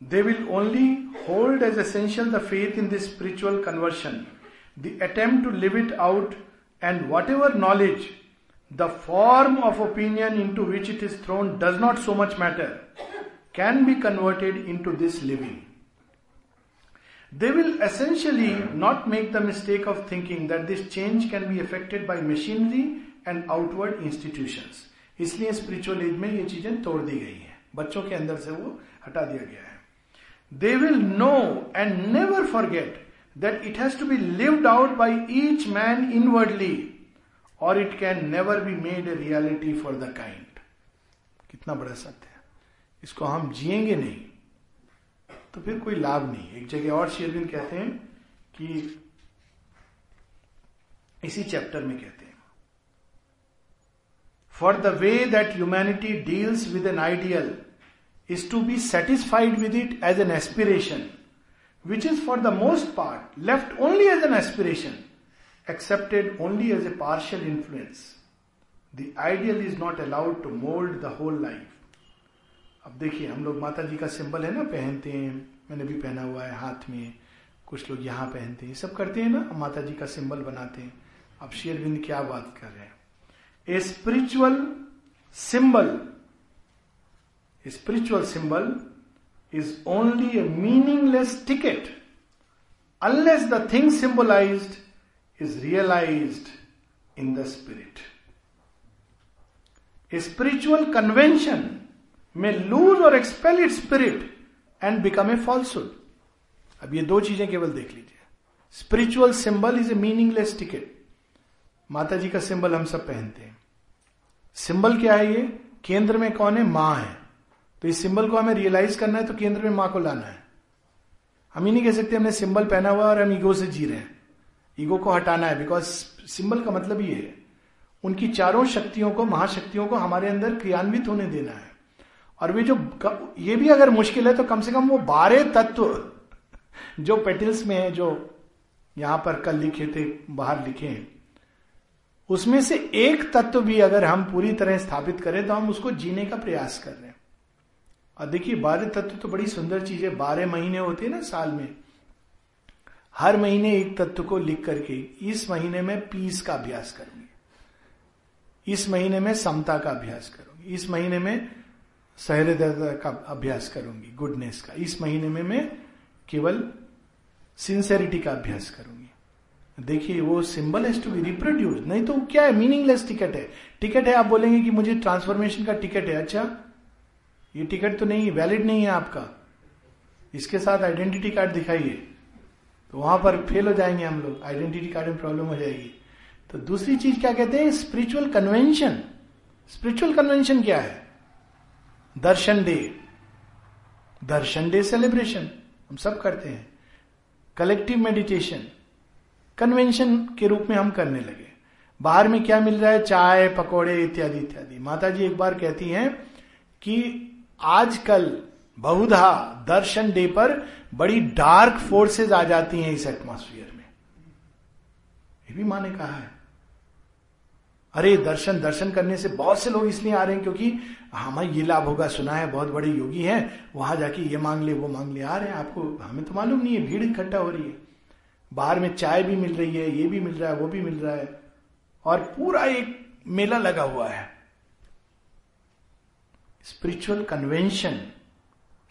They will only hold as essential the faith in this spiritual conversion the attempt to live it out, and whatever knowledge, the form of opinion into which it is thrown does not so much matter, can be converted into this living. They will essentially not make the mistake of thinking that this change can be effected by machinery and outward institutions. इसलिए spiritual age में ये चीजें तोड़ दी गई हैं बच्चों के अंदर से वो हटा दिया गया है they will know and never forget that it has to be lived out by each man inwardly, or it can never be made a reality for the kind. कितना बड़ा सत्य है। इसको हम जिएँगे नहीं। तो फिर कोई लाभ नहीं। एक जगह और शेरविन कहते हैं कि इसी चैप्टर में कहते हैं। For the way that humanity deals with an ideal is to be satisfied with it as an aspiration which is for the most part left only as an aspiration, accepted only as a partial influence. The ideal is not allowed to mold the whole life. अब देखिए हम लोग माता जी का symbol है ना पहनते हैं। मैंने भी पहना हुआ है हाथ में। कुछ लोग यहाँ पहनते हैं। सब करते हैं ना माता जी का सिंबल बनाते हैं। अब शेरविंद क्या बात कर रहे हैं? A spiritual symbol spiritual symbol is only a meaningless ticket unless the thing symbolise is realise in the spirit spiritual convention में लूज और expel it spirit and become a falsehood अब ये दो चीज़ें केवल देख लीजिए। Spiritual symbol is a meaningless ticket माता जी का सिंबल हम सब पहनते हैं। सिंबल क्या है ये? केंद्र में कौन है? माँ है। तो इस सिंबल को हमें रियलाइज़ करना है तो केंद्र में माँ को लाना है। हम ही नहीं कह सकते हमने सिंबल पहना हुआ और हम ईगो से जी रहे हैं। ईगो को हटाना है बिकॉज़ सिंबल का मतलब ये है, उनकी चारों शक्तियों को, महाशक्तियों को हमारे अंदर क्रियान्वित होने देना है। और वे जो ये भी अगर मुश्किल है तो कम से कम वो बारह तत्व जो पेटिल्स में है, जो यहाँ पर कल लिखे थे, बाहर लिखे हैं, उसमें से एक तत्व भी अगर हम पूरी तरह स्थापित करें तो हम उसको जीने का प्रयास कर रहे हैं। देखिए बारह तत्व तो बड़ी सुंदर चीज़ है। बारह महीने होते हैं ना साल में। हर महीने एक तत्व को लिख करके इस महीने में पीस का अभ्यास करूँगी। इस महीने में समता का अभ्यास करूँगी। इस महीने में सहृदयता का अभ्यास करूँगी गुडनेस का। इस महीने में मैं केवल सिंसेरिटी का अभ्यास करूँगी। देखिए, वो symbol has to be reproduce नहीं तो क्या है? मीनिंगलेस टिकट है। टिकट है, आप बोलेंगे कि मुझे ट्रांसफॉर्मेशन का टिकट है। अच्छा ये टिकट तो नहीं वैलिड नहीं है आपका। इसके साथ आइडेंटिटी कार्ड दिखाइए। तो वहाँ पर फेल हो जाएँगे हम लोग। आइडेंटिटी कार्ड में प्रॉब्लम हो जाएगी। तो दूसरी चीज़ क्या कहते हैं? स्पिरिचुअल कन्वेंशन स्पिरिचुअल कन्वेंशन क्या है? Darshan day. Darshan day celebration हम सब करते हैं। कलेक्टिव मेडिटेशन कन्वेंशन के रूप में हम करने लगे। बाहर में क्या मिल रहा है? चाय, पकौड़े इत्यादि इत्यादि। माता जी एक बार कहती हैं कि आजकल बहुधा दर्शन डे पर बड़ी डार्क फोर्सेस आ जाती हैं इस एटमोस्फियर में। ये भी माँ ने कहा है। अरे, दर्शन दर्शन करने से बहुत से लोग इसलिए आ रहे हैं क्योंकि हमें ये लाभ होगा, सुना है, बहुत बड़े योगी हैं, वहाँ जाके ये मांग ले, वो मांग ले, आ रहे हैं आपको, हमें तो मालूम नहीं है, भीड़ इकट्ठा हो रही है। बाहर में चाय भी मिल रही है, ये भी मिल रहा है, वो भी मिल रहा है, और पूरा एक मेला लगा हुआ है। स्पिरिचुअल कन्वेंशन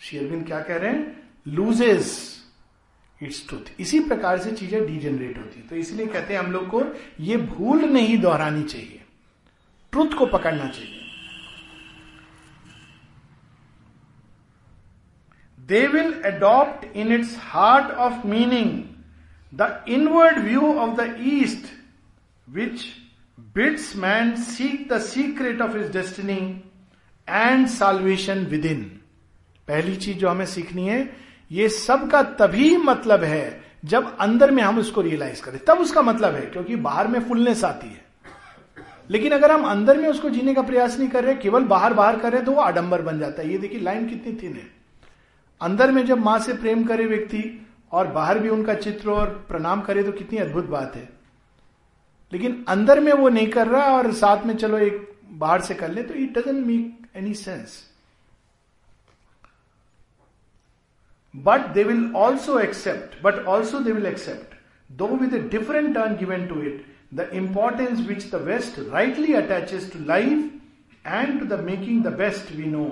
शेयरबिन क्या कह रहे हैं लूजेस इट्स ट्रूथ इसी प्रकार से चीज़ें डीजेनरेट होती है। तो इसलिए कहते हैं हम लोग को ये भूल नहीं दोहरानी चाहिए। ट्रुथ को पकड़ना चाहिए। They will adopt in its heart of meaning the inward view of the East which bids man seek the secret of is destiny and salvation within पहली चीज़ जो हमें सीखनी है, ये सब का तभी मतलब है जब अंदर में हम उसको रियलाइज़ करें। तब उसका मतलब है, क्योंकि बाहर में फुलनेस आती है। लेकिन अगर हम अंदर में उसको जीने का प्रयास नहीं कर रहे, केवल बाहर बाहर कर रहे तो वो आडंबर बन जाता है। ये देखिए लाइन कितनी थिन है। अंदर में जब माँ से प्रेम करे व्यक्ति, और बाहर भी उनका चित्र और प्रणाम करे तो कितनी अद्भुत बात है। लेकिन अंदर में वो नहीं कर रहा, और साथ में चलो एक बाहर से कर ले तो it doesn't make any sense but they will also accept but also they will accept though with a different turn given to it the importance which the West rightly attaches to life and to the making the best we know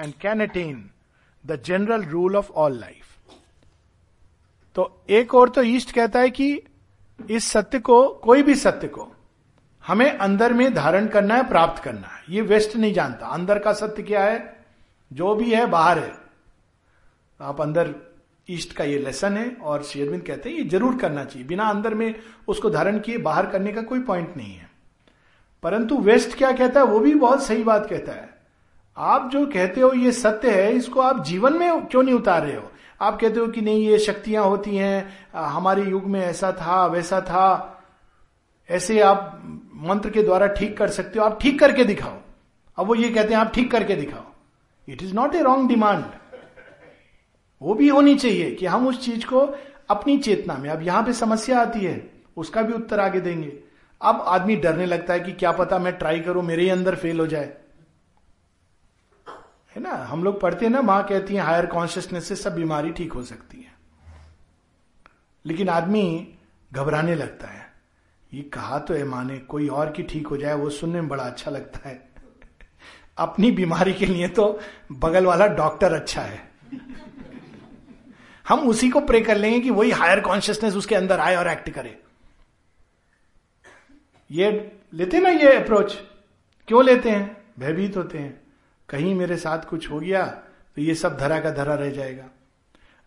and can attain the general rule of all life तो एक और तो east कहता है कि इस सत्य को, कोई भी सत्य को, हमें अंदर में धारण करना है, प्राप्त करना है। ये वेस्ट नहीं जानता। अंदर का सत्य क्या है? जो भी है, बाहर है। आप अंदर, ईस्ट का ये लेसन है और शेरविंद कहते हैं, ये ज़रूर करना चाहिए। बिना अंदर में उसको धारण किए बाहर करने का कोई पॉइंट नहीं है। परंतु वेस्ट क्या कहता है? वो भी बहुत सही बात कहता है। आप जो कहते हो, ये सत्य है, इसको आप जीवन में क्यों नहीं उतार रहे हो? आप कहते हो कि नहीं, ये शक्तियाँ होती हैं, हमारे युग में ऐसा था, वैसा था। ऐसे आप मंत्र के द्वारा ठीक कर सकते हो, आप ठीक करके दिखाओ। अब वो ये कहते हैं, आप ठीक करके दिखाओ। It is not a wrong demand वो भी होनी चाहिए कि हम उस चीज़ को अपनी चेतना में, अब यहाँ पे समस्या आती है, उसका भी उत्तर आगे देंगे। अब आदमी डरने लगता है कि क्या पता मैं ट्राई करूँ, मेरे ही अंदर फेल हो जाए। है ना? हम लोग पढ़ते हैं ना, माँ कहती है हायर कॉन्शियसनेस से सब बीमारी ठीक हो सकती है। लेकिन आदमी घबराने लगता है। ये कहा तो है माने कोई और की ठीक हो जाए, वो सुनने में बड़ा अच्छा लगता है। अपनी बीमारी के लिए तो बगल वाला डॉक्टर अच्छा है। हम उसी को प्रे कर लेंगे कि वही हायर कॉन्शियसनेस उसके अंदर आए और एक्ट करे। ये लेते ना ये अप्रोच क्यों लेते हैं? भयभीत होते हैं। कहीं मेरे साथ कुछ हो गया तो ये सब धरा का धरा रह जाएगा।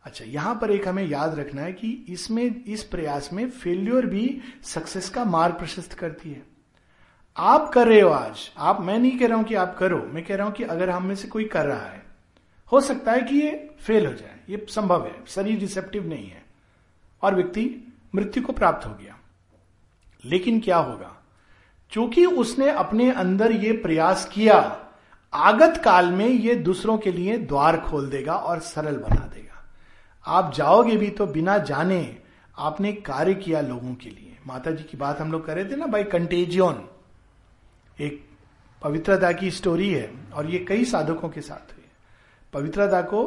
अच्छा यहाँ पर एक हमें याद रखना है कि इसमें, इस प्रयास में फेल्योर भी सक्सेस का मार्ग प्रशस्त करती है। आप कर रहे हो आज, आप, मैं नहीं कह रहा हूँ कि आप करो, मैं कह रहा हूँ कि अगर हम में से कोई कर रहा है, हो सकता है कि ये फेल हो जाए, ये संभव है, शरीर रिसेप्टिव नहीं है, और व्यक्ति मृत्यु को प्राप्त हो गया। लेकिन क्या होगा? क्योंकि उसने अपने अंदर ये प्रयास किया, आगत काल में ये दूसरों के लिए द्वार खोल देगा और सरल बना देगा। आप जाओगे भी तो बिना जाने आपने कार्य किया लोगों के लिए। माता जी की बात हम लोग कर रहे थे ना बाई कंटेजियन एक पवित्रता की स्टोरी है और ये कई साधकों के साथ हुई पवित्रता को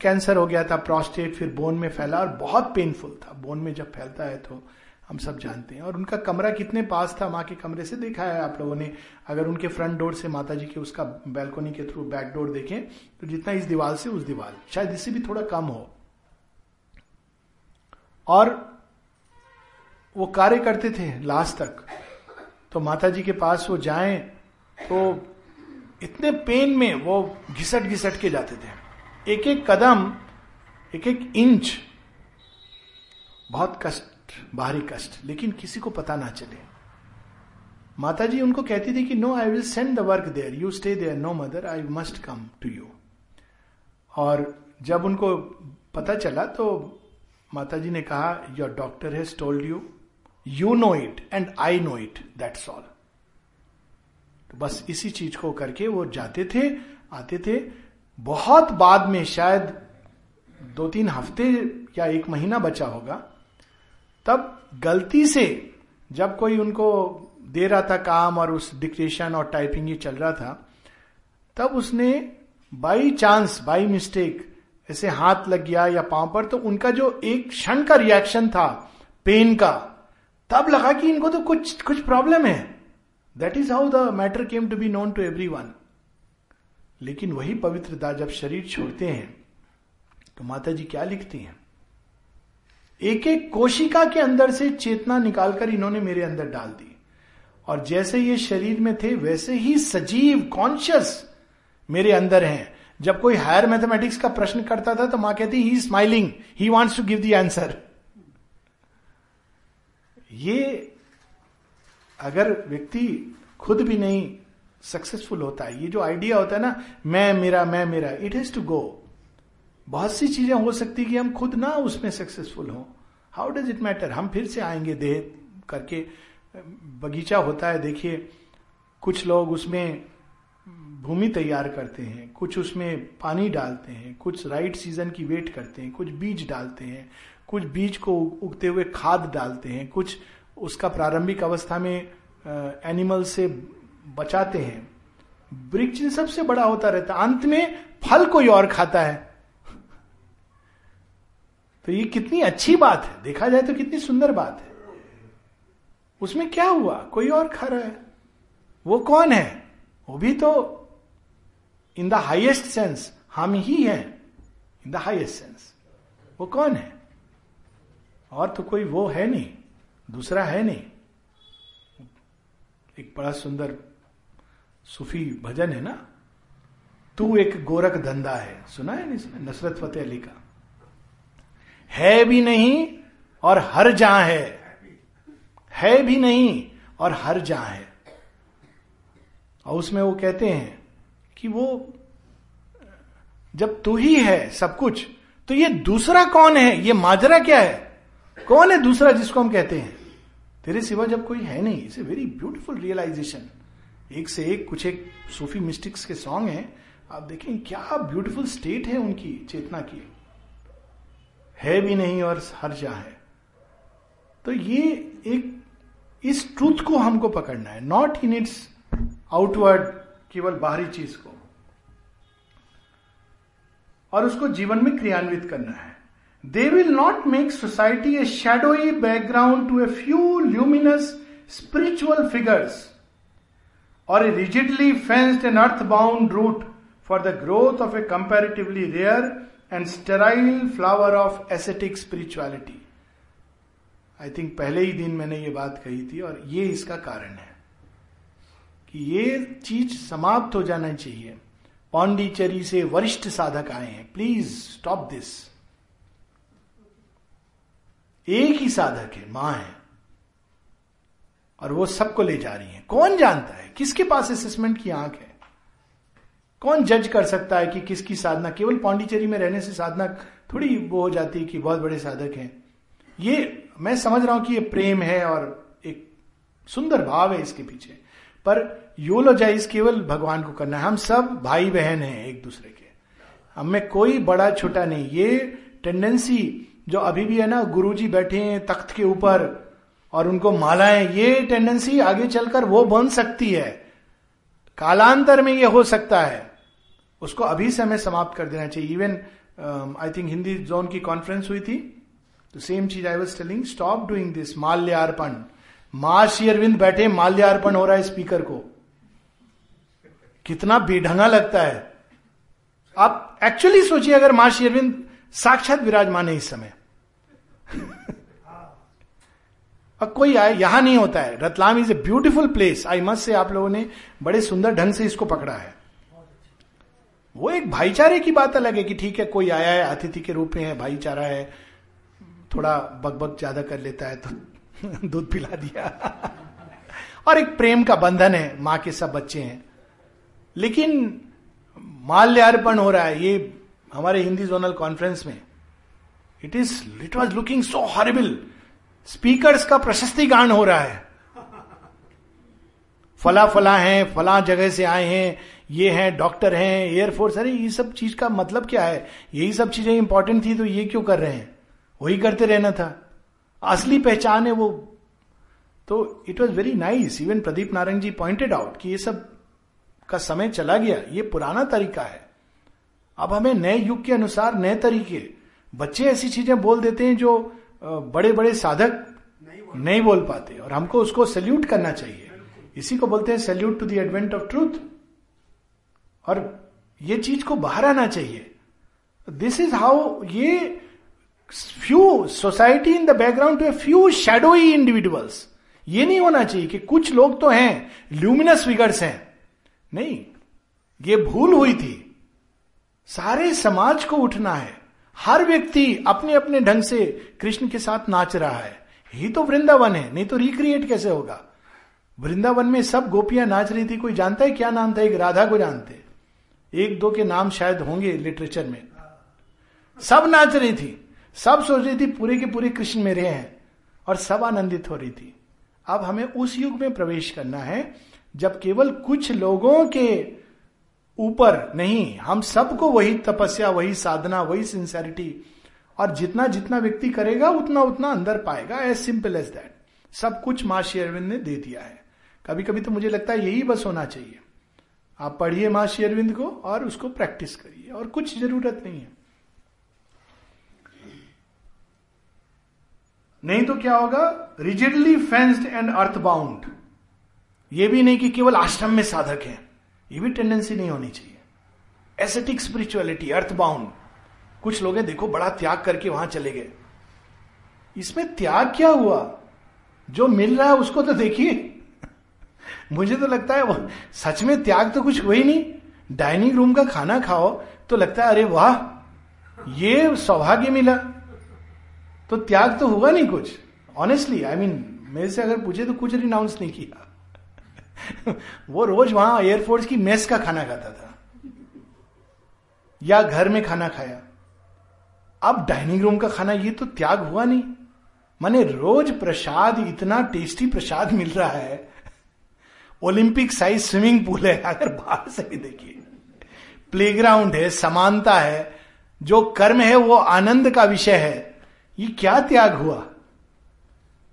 कैंसर हो गया था प्रोस्टेट फिर बोन में फैला और बहुत पेनफुल था। बोन में जब फैलता है तो हम सब जानते हैं। और उनका कमरा कितने पास था, माँ के कमरे से देखा है आप लोगों ने। अगर उनके फ्रंट डोर से माता जी के उसका बैल्कोनी के थ्रू बैक डोर देखें तो जितना इस दीवार से उस दीवार शायद इससे भी थोड़ा कम हो। और वो कार्य करते थे लास्ट तक। तो माता जी के पास वो जाए तो इतने पेन में वो घिसट घिसट के जाते थे। एक एक कदम, एक एक इंच बहुत कष्ट बाहरी कष्ट। लेकिन किसी को पता ना चले। माता जी उनको कहती थी कि no I will send the work there you stay there no mother I must come to you और जब उनको पता चला तो माता जी ने कहा your doctor has told you you know it and I know it that's all तो बस इसी चीज़ को करके वो जाते थे, आते थे। बहुत बाद में शायद दो तीन हफ़्ते या एक महीना बचा होगा तब गलती से जब कोई उनको दे रहा था काम और उस डिक्टेशन और टाइपिंग ये चल रहा था, तब उसने बाई चांस, बाई मिस्टेक, ऐसे हाथ लग गया या पाँव पर तो उनका जो एक क्षण का रिएक्शन था, पेन का, तब लगा कि इनको तो कुछ कुछ प्रॉब्लम है। That is how the matter came to be known to everyone लेकिन वही पवित्रता जब शरीर छोड़ते हैं तो माता जी क्या लिखती हैं? एक एक कोशिका के अंदर से चेतना निकालकर इन्होंने मेरे अंदर डाल दी। और जैसे ये शरीर में थे, वैसे ही सजीव कॉन्शियस मेरे अंदर हैं। जब कोई हायर मैथमेटिक्स का प्रश्न करता था तो माँ कहती he smiling he wants to give the answer ये अगर व्यक्ति खुद भी नहीं सक्सेसफुल होता है ये जो आइडिया होता है ना, मैं, मेरा मैं, मेरा इट हैज़ टू गो बहुत सी चीज़ें हो सकती कि हम खुद ना उसमें सक्सेसफुल हो। हाउ डज इट मैटर हम फिर से आएँगे देह करके। बगीचा होता है, देखिए, कुछ लोग उसमें भूमि तैयार करते हैं, कुछ उसमें पानी डालते हैं, कुछ राइट सीज़न की वेट करते हैं, कुछ बीज डालते हैं, कुछ बीज को उगते हुए खाद डालते हैं, कुछ उसका प्रारंभिक अवस्था में एनिमल से बचाते हैं। वृक्ष सबसे बड़ा होता रहता है। अंत में फल कोई और खाता है। तो ये कितनी अच्छी बात है। देखा जाए तो कितनी सुंदर बात है। उसमें क्या हुआ? कोई और खा रहा है। वो कौन है? वो भी तो इन द हाइएस्ट सेंस हम ही हैं। इन द हाइएस्ट सेंस वो कौन है? और तो कोई वो है नहीं। दूसरा है नहीं। एक बड़ा सुंदर सूफी भजन है ना? तू एक गोरख धंधा है। सुना है नहीं? नसरत फतेह अली का। है भी नहीं और हर जहाँ है। है भी नहीं और हर जहाँ है। और उसमें वो कहते हैं कि वो, जब तू ही है सब कुछ तो ये दूसरा कौन है? ये माजरा क्या है? कौन है दूसरा जिसको हम कहते हैं? तेरे सिवा जब कोई है नहीं। It's a very beautiful realisation एक से एक कुछ एक सूफी मिस्टिक्स के सॉन्ग हैं। आप देखें, क्या ब्यूटीफुल स्टेट है उनकी चेतना की। है भी नहीं और हर जा है। तो ये एक, इस ट्रूथ को हमको पकड़ना है। नॉट इन इट्स आउटवर्ड केवल बाहरी चीज़ को। और उसको जीवन में क्रियान्वित करना है। They will not make society a shadowy background to a few luminous spiritual figures और a rigidly fenced and earth bound root for the growth of a comparatively rare and sterile flower of ascetic spirituality I think पहले ही दिन मैंने ये बात कही थी और ये इसका कारण है कि ये चीज़ समाप्त हो जाना चाहिए। पांडिचेरी से वरिष्ठ साधक आए हैं। प्लीज़ स्टॉप दिस एक ही साधक है, माँ है। और वो सबको ले जा रही है। कौन जानता है? किसके पास असेसमेंट की आँख है? कौन जज कर सकता है कि किसकी साधना, केवल पांडिचेरी में रहने से साधना थोड़ी वो हो जाती है कि बहुत बड़े साधक हैं। ये, मैं समझ रहा हूँ कि ये प्रेम है और एक सुंदर भाव है इसके पीछे। पर यूलोजाइज केवल भगवान को करना है। हम सब भाई बहन हैं एक दूसरे के। हमें कोई बड़ा छोटा नहीं। ये टेंडेंसी जो अभी भी है ना, गुरुजी बैठे हैं तख्त के ऊपर और उनको मालाएँ ये टेंडेंसी आगे चलकर वो बन सकती है। कालांतर में ये हो सकता है। उसको अभी से हमें समाप्त कर देना चाहिए। Even I think Hindi zone की कॉन्फ्रेंस हुई थी तो same cheese I was telling stop doing this माल्यार्पण। माँ श्री अरविंद बैठे, माल्यार्पण हो रहा है स्पीकर को। कितना बेढंगा लगता है। आप एक्चुअली सोचिए, अगर माँ श्री अरविंद साक्षात विराजमान है इस समय। अब कोई आए, यहाँ नहीं होता है। Ratlam is a beautiful place I must say आप लोगों ने बड़े सुंदर ढंग से इसको पकड़ा है। वो एक भाईचारे की बात अलग है कि ठीक है, कोई आया है, अतिथि के रूप में है, भाईचारा है, थोड़ा बकबक ज़्यादा कर लेता है तो दूध पिला दिया। और एक प्रेम का बंधन है, माँ के सब बच्चे हैं। लेकिन माल्यार्पण हो रहा है, ये हमारे हिंदी जोनल कॉन्फ्रेंस में। It is it was looking so horrible speakers का प्रशस्ति गान हो रहा है। फला फला हैं, फला जगह से आए हैं ये हैं, डॉक्टर हैं एयरफोर्स अरे ये सब चीज़ का मतलब क्या है? यही सब चीज़ें इंपॉर्टेंट थी तो ये क्यों कर रहे हैं? वही करते रहना था। असली पहचान है वो। तो it was very nice even Pradeep Narayan ji pointed out कि ये सब का समय चला गया। ये पुराना तरीका है। अब हमें नए युग के अनुसार, नए तरीके। बच्चे ऐसी चीज़ें बोल देते हैं जो बड़े बड़े साधक नहीं बोल पाते। और हमको उसको सल्यूट करना चाहिए। इसी को बोलते हैं salute to the advent of truth और ये चीज़ को बाहर आना चाहिए। दिस इज़ हाउ ये few society in the background to a few shadowy individuals ये नहीं होना चाहिए कि कुछ लोग तो हैं ल्यूमिनस फिगर्स हैं। नहीं, ये भूल हुई थी। सारे समाज को उठना है। हर व्यक्ति अपने अपने ढंग से कृष्ण के साथ नाच रहा है। ही तो वृंदावन है, नहीं तो रिक्रिएट कैसे होगा? वृंदावन में सब गोपियाँ नाच रही थी, कोई जानता है क्या नाम था? एक राधा को जानते। एक दो के नाम शायद होंगे लिटरेचर में। सब नाच रही थी। सब सोच रही थी पूरे के पूरे कृष्ण मेरे हैं और सब आनंदित हो रही थी। अब हमें उस युग में प्रवेश करना है, जब केवल कुछ लोगों के ऊपर नहीं, हम सबको वही तपस्या, वही साधना, वही सिंसेरिटी और जितना जितना व्यक्ति करेगा, उतना उतना अंदर पाएगा। एज सिंपल एज दैट सब कुछ माँ शेरविंद ने दे दिया है। कभी कभी तो मुझे लगता है यही बस होना चाहिए। आप पढ़िए माँ शेरविंद को और उसको प्रैक्टिस करिए, और कुछ ज़रूरत नहीं है। नहीं तो क्या होगा? Rigidly fenced and earth bound ये भी नहीं कि केवल आश्रम में साधक है। ये भी टेंडेंसी नहीं होनी चाहिए। एसेटिक स्पिरिचुअलिटी अर्थ बाउंड कुछ लोग हैं, देखो, बड़ा त्याग करके वहाँ चले गए। इसमें त्याग क्या हुआ? जो मिल रहा है उसको तो देखिए। मुझे तो लगता है सच में त्याग तो कुछ हुई नहीं। डाइनिंग रूम का खाना खाओ तो लगता है, अरे वाह, ये सौभाग्य मिला। तो त्याग तो हुआ नहीं कुछ। ऑनेस्टली आई मीन मेरे से अगर पूछे तो कुछ रिनाउंस नहीं किया। वो रोज वहाँ एयरफोर्स की मेस का खाना खाता था। या घर में खाना खाया। अब डाइनिंग रूम का खाना, ये तो त्याग हुआ नहीं। माने रोज प्रसाद, इतना टेस्टी प्रसाद मिल रहा है। ओलंपिक साइज़ स्विमिंग पूल है, अगर बाहर से भी देखिए। प्लेग्राउंड है, समानता है, जो कर्म है वो आनंद का विषय है। ये क्या त्याग हुआ?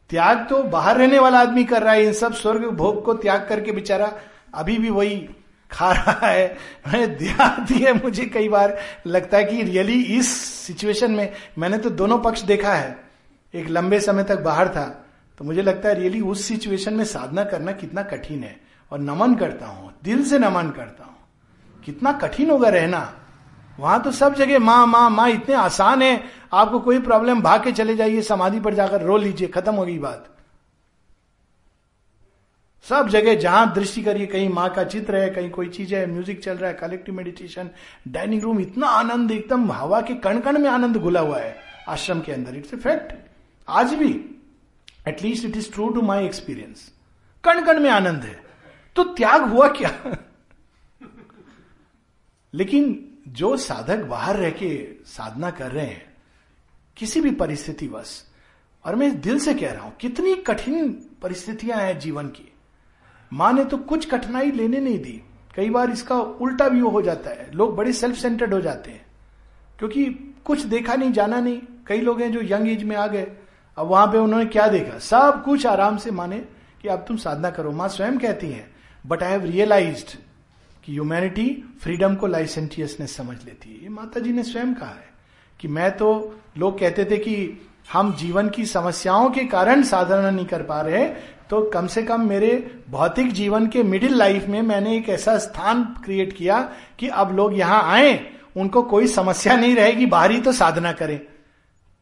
त्याग तो बाहर रहने वाला आदमी कर रहा है, इन सब स्वर्ग भोग को त्याग करके बेचारा अभी भी वही खा रहा है। मैंने दी है मुझे कई बार, लगता है कि रियली इस सिचुएशन में मैंने तो दोनों पक्ष देखा है। एक लंबे समय तक बाहर था तो मुझे लगता है रियली उस सिचुएशन में साधना करना कितना कठिन है। और नमन करता हूँ, दिल से नमन करता हूँ। कितना कठिन होगा रहना। वहाँ तो सब जगह माँ माँ माँ इतने आसान है, आपको कोई प्रॉब्लम भाग के चले जाइए, समाधि पर जाकर रो लीजिए, खत्म हो गई बात। सब जगह जहाँ दृष्टि करिए, कहीं माँ का चित्र है, कहीं कोई चीज़ है म्यूज़िक चल रहा है कलेक्टिव मेडिटेशन डाइनिंग रूम इतना आनंद, एकदम हवा के कण कण में आनंद घुला हुआ है, आश्रम के अंदर। इट्स ए फैक्ट आज भी at least it is true to my experience कण कण में आनंद है। तो त्याग हुआ क्या? लेकिन जो साधक बाहर रह के साधना कर रहे हैं, किसी भी परिस्थिति बस और मैं दिल से कह रहा हूँ, कितनी कठिन परिस्थितियाँ हैं जीवन की। माँ ने तो कुछ कठिनाई लेने नहीं दी। कई बार इसका उल्टा भी हो जाता है। लोग बड़े सेल्फ सेंटर्ड हो जाते हैं। क्योंकि कुछ देखा नहीं, जाना नहीं। कई लोग हैं जो यंग एज में आ गए। अब वहाँ पे उन्होंने क्या देखा? सब कुछ आराम से माने कि अब तुम साधना करो। माँ स्वयं कहती हैं बट आई हैव रियलाइज्ड कि ह्यूमैनिटी फ्रीडम को लाइसेंटियसनेस समझ लेती है। ये माता जी ने स्वयं कहा है कि मैं तो लोग कहते थे कि हम जीवन की समस्याओं के कारण साधना नहीं कर पा रहे तो कम से कम मेरे भौतिक जीवन के मिडिल लाइफ में मैंने एक ऐसा स्थान क्रिएट किया कि अब लोग यहाँ आए, उनको कोई समस्या नहीं रहेगी, बाहरी तो साधना करें।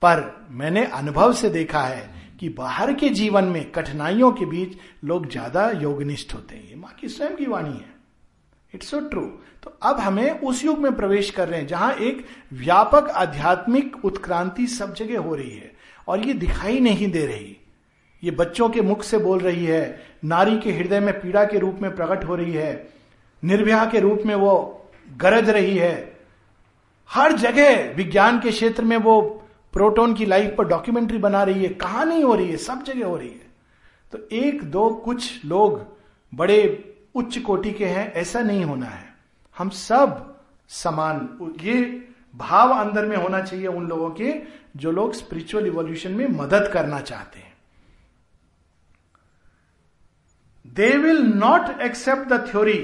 पर मैंने अनुभव से देखा है कि बाहर के जीवन में कठिनाइयों के बीच लोग ज़्यादा योगनिष्ठ होते हैं। ये माँ की स्वयं की वाणी है। इट्स सो ट्रू तो अब हमें उस युग में प्रवेश कर रहे हैं जहाँ एक व्यापक आध्यात्मिक उत्क्रांति सब जगह हो रही है और ये दिखाई नहीं दे रही। ये बच्चों के मुख से बोल रही है, नारी के हृदय में पीड़ा के रूप में प्रकट हो रही है, निर्भया के रूप में वो गरज रही है। हर जगह विज्ञान के क्षेत्र में वो प्रोटोन की लाइफ पर डॉक्यूमेंट्री बना रही है, कहानी हो रही है, सब जगह हो रही है। तो एक दो कुछ लोग बड़े उच्च कोटि के हैं, ऐसा नहीं होना है। हम सब समान, ये भाव अंदर में होना चाहिए उन लोगों के, जो लोग स्पिरिचुअल इवोल्यूशन में मदद करना चाहते हैं। They will not accept the theory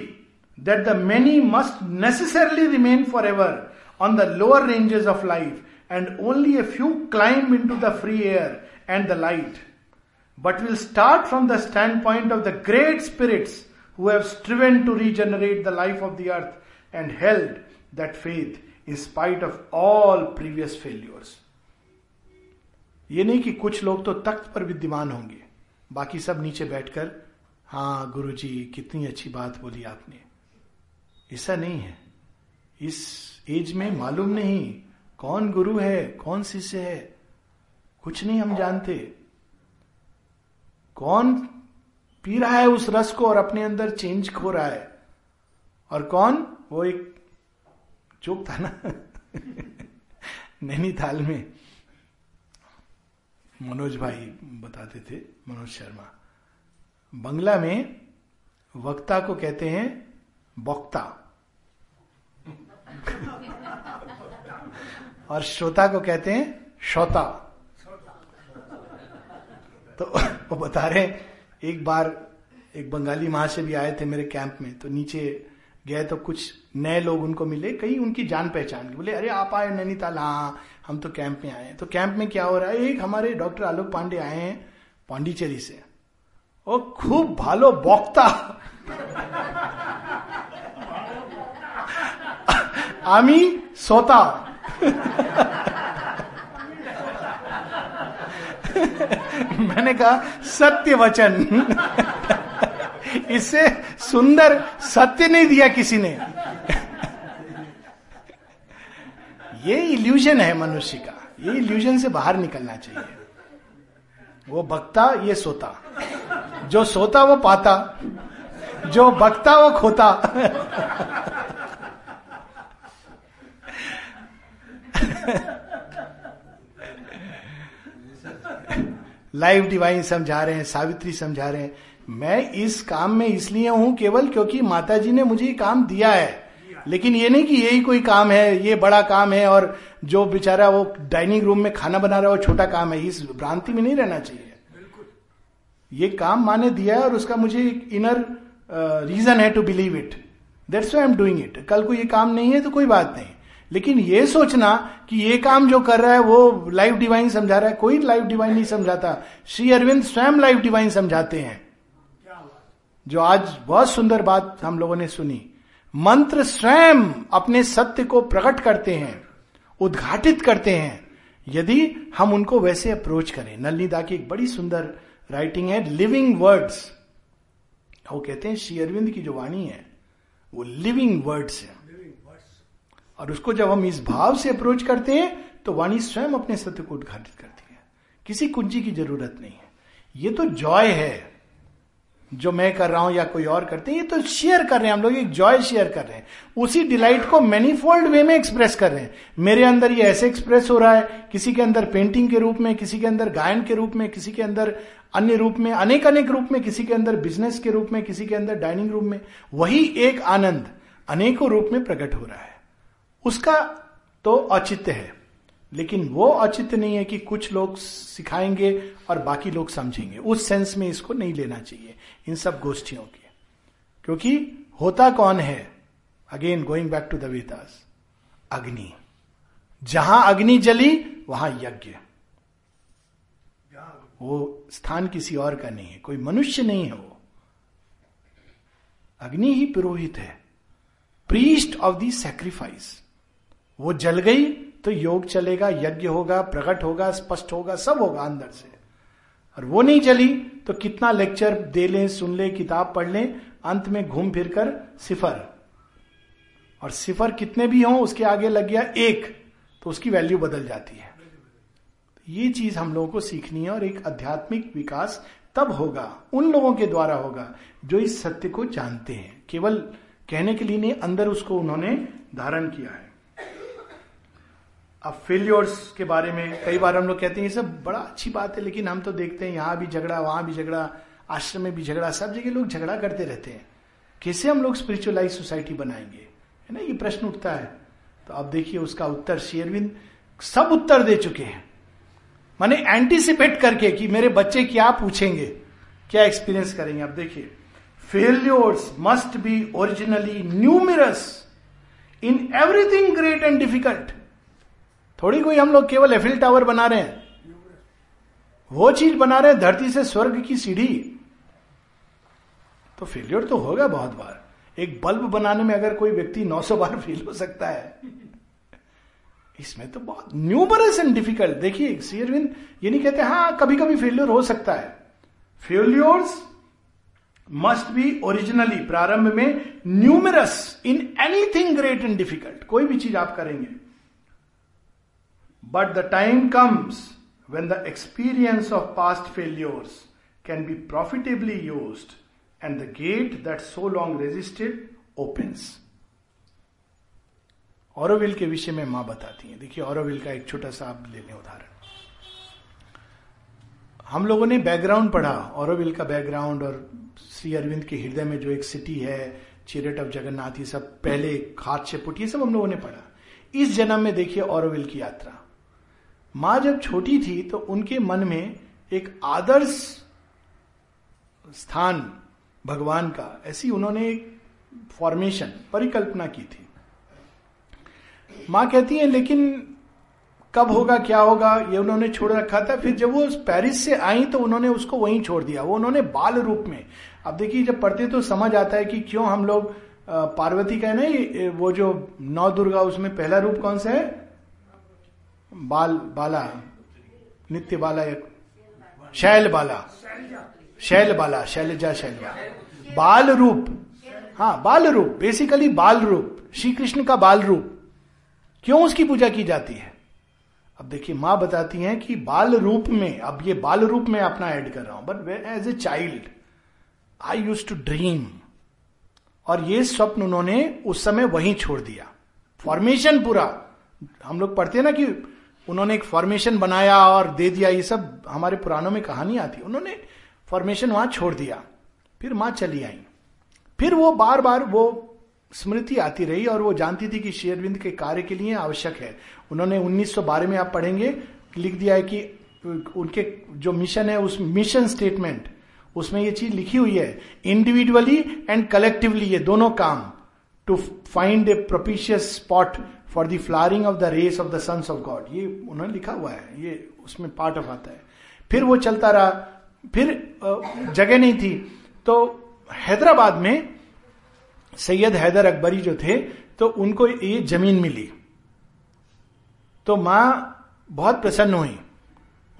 that the many must necessarily remain for ever on the lower ranges of life and only a few climb into the free air and the light, but will start from the standpoint of the great spirits who have striven to regenerate the life of the earth and held that faith in spite of all previous failures. ये नहीं कि कुछ लोग तो तख्त पर विद्यमान होंगे बाकी सब नीचे बैठकर हाँ गुरु जी कितनी अच्छी बात बोली आपने ऐसा नहीं है इस एज में मालूम नहीं कौन गुरु है, कौन शिष्य है? कुछ नहीं हम जानते। कौन पी रहा है उस रस को और अपने अंदर चेंज खो रहा है? और कौन? वो एक चुप था ना? नैनीताल में। मनोज भाई बताते थे, मनोज शर्मा। बंगला में वक्ता को कहते हैं बक्ता। और श्रोता को कहते हैं श्रोता। तो वो बता रहे एक बार एक बंगाली वहाँ से भी आए थे मेरे कैंप में तो नीचे गए तो कुछ नए लोग उनको मिले, कहीं उनकी जान पहचान की। बोले, अरे, आप आए नैनीताल? हाँ हम तो कैंप में आए तो कैंप में क्या हो रहा है, एक हमारे डॉक्टर आलोक पांडे आए हैं पांडिचेरी से। वो खूब भालो बोक्ता। आमी सोता मैंने कहा, सत्य वचन। इससे सुंदर सत्य नहीं दिया किसी ने। ये इल्यूजन है मनुष्य का। ये इल्यूजन से बाहर निकलना चाहिए। वो बकता ये सोता। जो सोता, वो पाता। जो बकता वो खोता। लाइव डिवाइन समझा रहे हैं सावित्री समझा रहे हैं। मैं इस काम में इसलिए हूँ केवल क्योंकि माता जी ने मुझे ये काम दिया है। लेकिन ये नहीं कि यही कोई काम है ये बड़ा काम है और जो बेचारा वो डाइनिंग रूम में खाना बना रहा है वो छोटा काम है। इस भ्रांति में नहीं रहना चाहिए। ये काम माने दिया है और उसका मुझे एक इनर रीजन है to believe it that's I am doing it कल को ये काम नहीं है तो कोई बात नहीं। लेकिन ये सोचना कि ये काम जो कर रहा है, वो लाइव डिवाइन समझा रहा है। कोई लाइव डिवाइन नहीं समझाता। श्री अरविंद स्वयं लाइव डिवाइन समझाते हैं। जो आज बहुत सुंदर बात हम लोगों ने सुनी। मंत्र स्वयं अपने सत्य को प्रकट करते हैं, उद्घाटित करते हैं। यदि हम उनको वैसे अप्रोच करें। नलनीदा की एक बड़ी सुंदर राइटिंग है लिविंग वर्ड्स वो कहते हैं, श्री अरविंद की जो वाणी है, वो लिविंग वर्ड्स है। और उसको जब हम इस भाव से अप्रोच करते हैं तो वाणी स्वयं अपने सत्य को उद्घाटित करती है। किसी कुंजी की ज़रूरत नहीं है। ये तो जॉय है, जो मैं कर रहा हूँ या कोई और करते हैं, ये तो शेयर कर रहे हैं, हम लोग एक जॉय शेयर कर रहे हैं। उसी डिलाइट को मैनीफोल्ड वे में एक्सप्रेस कर रहे हैं। मेरे अंदर ये ऐसे एक्सप्रेस हो रहा है, किसी के अंदर पेंटिंग के रूप में, किसी के अंदर गायन के रूप में, किसी के अंदर अन्य रूप में अनेक अनेक रूप में, किसी के अंदर बिज़नेस के रूप में, किसी के अंदर डाइनिंग रूम में। वही एक आनंद अनेकों रूप में प्रकट हो रहा है। उसका तो औचित्य है। लेकिन वो औचित्य नहीं है कि कुछ लोग सिखाएँगे और बाकी लोग समझेंगे। उस सेंस में इसको नहीं लेना चाहिए, इन सब गोष्ठियों के। क्योंकि होता कौन है? Again going back to the Vedas Agni. जहाँ अग्नि जली, वहाँ यज्ञ। वो स्थान किसी और का नहीं है, कोई मनुष्य नहीं है वो। अग्नि ही पुरोहित है। प्रीस्ट ऑफ़ दी सेक्रीफाइस वो जल गई तो योग चलेगा, यज्ञ होगा, प्रकट होगा, स्पष्ट होगा, सब होगा अंदर से। और वो नहीं चली तो कितना लेक्चर दे लें, सुन ले, किताब पढ़ लें, अंत में घूम फिर कर सिफर। और सिफर कितने भी हों, उसके आगे लग गया एक तो उसकी वैल्यू बदल जाती है। ये चीज़ हम लोगों को सीखनी है और एक आध्यात्मिक विकास तब होगा, उन लोगों के द्वारा होगा, जो इस सत्य को जानते हैं। केवल कहने के लिए नहीं, अंदर उसको उन्होंने धारण किया है। अब फेल्योर्स के बारे में कई बार हम लोग कहते हैं, ये सब बड़ा अच्छी बात है, लेकिन हम तो देखते हैं, यहाँ भी झगड़ा, वहाँ भी झगड़ा, आश्रम में भी झगड़ा, सब जगह लोग झगड़ा करते रहते हैं। कैसे हम लोग स्पिरिचुअलाइज सोसाइटी बनाएँगे? है ना, ये प्रश्न उठता है। तो अब देखिए उसका उत्तर शेयरविंद सब उत्तर दे चुके हैं। माने एंटीसिपेट करके कि मेरे बच्चे क्या पूछेंगे, क्या एक्सपीरियंस करेंगे। अब देखिए failures must be originally numerous in everything great and difficult थोड़ी कोई हम लोग केवल एफिल टावर बना रहे हैं। वो चीज़ बना रहे हैं धरती से स्वर्ग की सीढ़ी। तो फेलियर तो होगा बहुत बार। एक बल्ब बनाने में अगर कोई व्यक्ति 900 बार फेल हो सकता है। इसमें तो बहुत न्यूमरस एंड डिफ़िकल्ट देखिए सीयरविंद ये नहीं कहते हाँ कभी कभी फेल्योर हो सकता है। फेल्योर्स मस्ट बी ओरिजिनली प्रारंभ में numerous in anything great and difficult कोई भी चीज़ आप करेंगे। But the time comes when the experience of past failures can be profitably use and the gate that so long resisted opens Auroville के विषय में माँ बताती हैं। देखिए औरविल का एक छोटा सा आप ले लें उदाहरण। हम लोगों ने बैकग्राउंड पढ़ा। औरविल का बैकग्राउंड और श्री अरविंद के हृदय में जो एक सिटी है चिरेट ऑफ़ जगन्नाथ ये सब पहले खाद से पुट, ये सब हम लोगों ने पढ़ा। इस जन्म में देखिए औरविल की यात्रा। माँ जब छोटी थी तो उनके मन में एक आदर्श स्थान भगवान का, ऐसी उन्होंने एक फॉर्मेशन परिकल्पना की थी। माँ कहती है, लेकिन कब होगा, क्या होगा? ये उन्होंने छोड़ रखा था। फिर जब वो पेरिस से आई तो उन्होंने उसको वहीं छोड़ दिया। वो उन्होंने बाल रूप में अब देखिए, जब पढ़ते तो समझ आता है कि क्यों हम लोग पार्वती का है ना वो जो नौ दुर्गा, उसमें पहला रूप कौन सा है? बाल, बाला। नित्य बाला एक। शैल बाला। शैल बाला, शैलजा शैलजा बाल रूप। हाँ बाल रूप। बेसिकली बाल रूप। श्री कृष्ण का बाल रूप। क्यों उसकी पूजा की जाती है? अब देखिए, माँ बताती हैं कि बाल रूप में, अब ये बाल रूप में अपना ऐड कर रहा हूँ। But as a child I use to dream और ये स्वप्न उन्होंने उस समय वहीं छोड़ दिया। फॉर्मेशन पूरा। हम लोग पढ़ते हैं ना कि उन्होंने एक फॉर्मेशन बनाया और दे दिया, ये सब हमारे पुराणों में कहानी आती उन्होंने फॉर्मेशन वहाँ छोड़ दिया। फिर माँ चली आई। फिर वो बार बार वो स्मृति आती रही और वो जानती थी कि शेयरविंद के कार्य के लिए आवश्यक है। उन्होंने 1912 में आप पढ़ेंगे, लिख दिया है कि उनके जो मिशन है, उस मिशन स्टेटमेंट उसमें ये चीज़ लिखी हुई है इंडिविजुअली एंड कलेक्टिवली ये दोनों काम to find a propitious spot for the flowering of the race of the sons of God ये उन्होंने लिखा हुआ है। ये उसमें पार्ट ऑफ़ आता है। फिर वो चलता रहा। फिर जगह नहीं थी। तो हैदराबाद में सैयद हैदर अकबरी जो थे तो उनको ये ज़मीन मिली। तो माँ बहुत प्रसन्न हुई।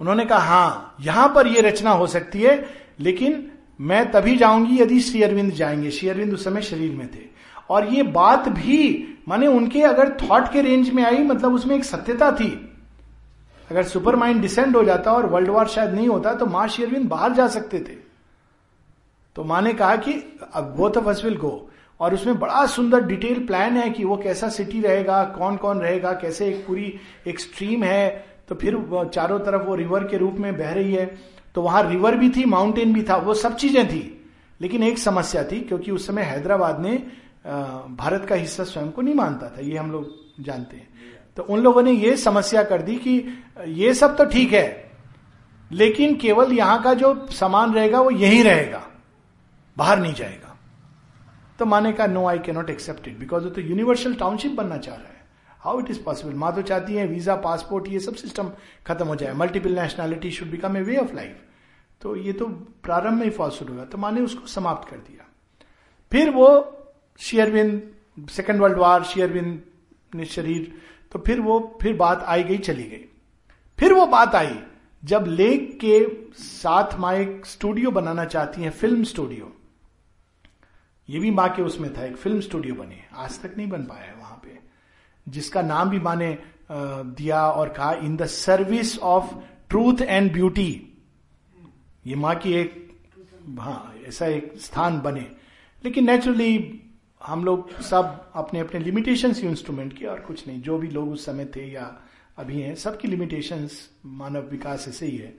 उन्होंने कहा, हाँ, यहाँ पर यह रचना हो सकती है, लेकिन मैं तभी जाऊँगी यदि श्री अरविंद जाएँगे। श्री अरविंद उस समय शरीर में थे। और ये बात भी माने उनके अगर थॉट के रेंज में आई मतलब उसमें एक सत्यता थी। अगर सुपर माइंड डिसेंड हो जाता और वर्ल्ड वॉर शायद नहीं होता तो माँ शेरविंद बाहर जा सकते थे। तो माँ ने कहा कि अब both of us will go और उसमें बड़ा सुंदर डिटेल प्लान है कि वो कैसा सिटी रहेगा कौन कौन रहेगा, कैसे एक पूरी एक स्ट्रीम है। तो फिर चारों तरफ़ वो रिवर के रूप में बह रही है। तो वहाँ रिवर भी थी माउंटेन भी था, वो सब चीज़ें थी। लेकिन एक समस्या थी, क्योंकि उस समय हैदराबाद ने भारत का हिस्सा स्वयं को नहीं मानता था, ये हम लोग जानते हैं। तो उन लोगों ने ये समस्या कर दी कि ये सब तो ठीक है, लेकिन केवल यहाँ का जो सामान रहेगा वो यही रहेगा, बाहर नहीं जाएगा। तो माने का no I cannot accept it because वो तो यूनिवर्सल टाउनशिप बनना चाह रहा है। हाउ इट इज़ पॉसिबल माँ तो चाहती है वीज़ा पासपोर्ट ये सब सिस्टम खत्म हो जाए। Multiple nationality should become a way of life तो ये तो प्रारंभ में ही फॉल्सूट होगा तो माने उसको समाप्त कर दिया। फिर वो शेयरविंद सेकेंड वर्ल्ड वार शेयरविंद ने शरीर तो फिर वो, फिर बात आई गई, चली गई। फिर वो बात आई, जब लेक के साथ माँ एक स्टूडियो बनाना चाहती हैं फ़िल्म स्टूडियो ये भी माँ के उसमें था, एक फ़िल्म स्टूडियो बने आज तक नहीं बन पाया है वहाँ पे। जिसका नाम भी माँ ने दिया और कहा in the service of truth and beauty ये माँ की एक हाँ ऐसा एक स्थान बने। लेकिन नेचुरली हम लोग सब अपने अपने लिमिटेशंस इंस्ट्रूमेंट के और कुछ नहीं। जो भी लोग उस समय थे या अभी हैं, सबकी लिमिटेशंस मानव विकास ऐसे ही है।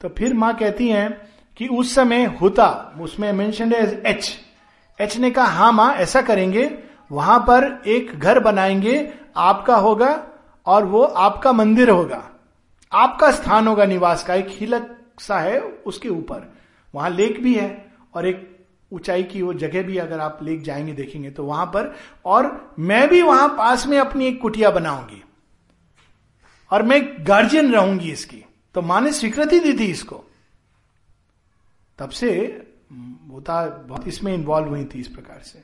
तो फिर माँ कहती हैं कि उस समय होता, उसमें मेंशन है एच एच ने कहा हाँ माँ, ऐसा करेंगे, वहाँ पर एक घर बनाएँगे, आपका होगा और वो आपका मंदिर होगा। आपका स्थान होगा निवास का, एक हिलक सा है उसके ऊपर। वहाँ लेक भी है और एक ऊंचाई की वो जगह भी अगर आप लेक जाएँगे, देखेंगे तो वहाँ पर, और मैं भी वहाँ पास में अपनी एक कुटिया बनाऊँगी। और मैं गार्जियन रहूँगी इसकी। तो माँ ने स्वीकृति दी थी इसको। तब से होता बहुत इसमें इन्वॉल्व हुई थी इस प्रकार से।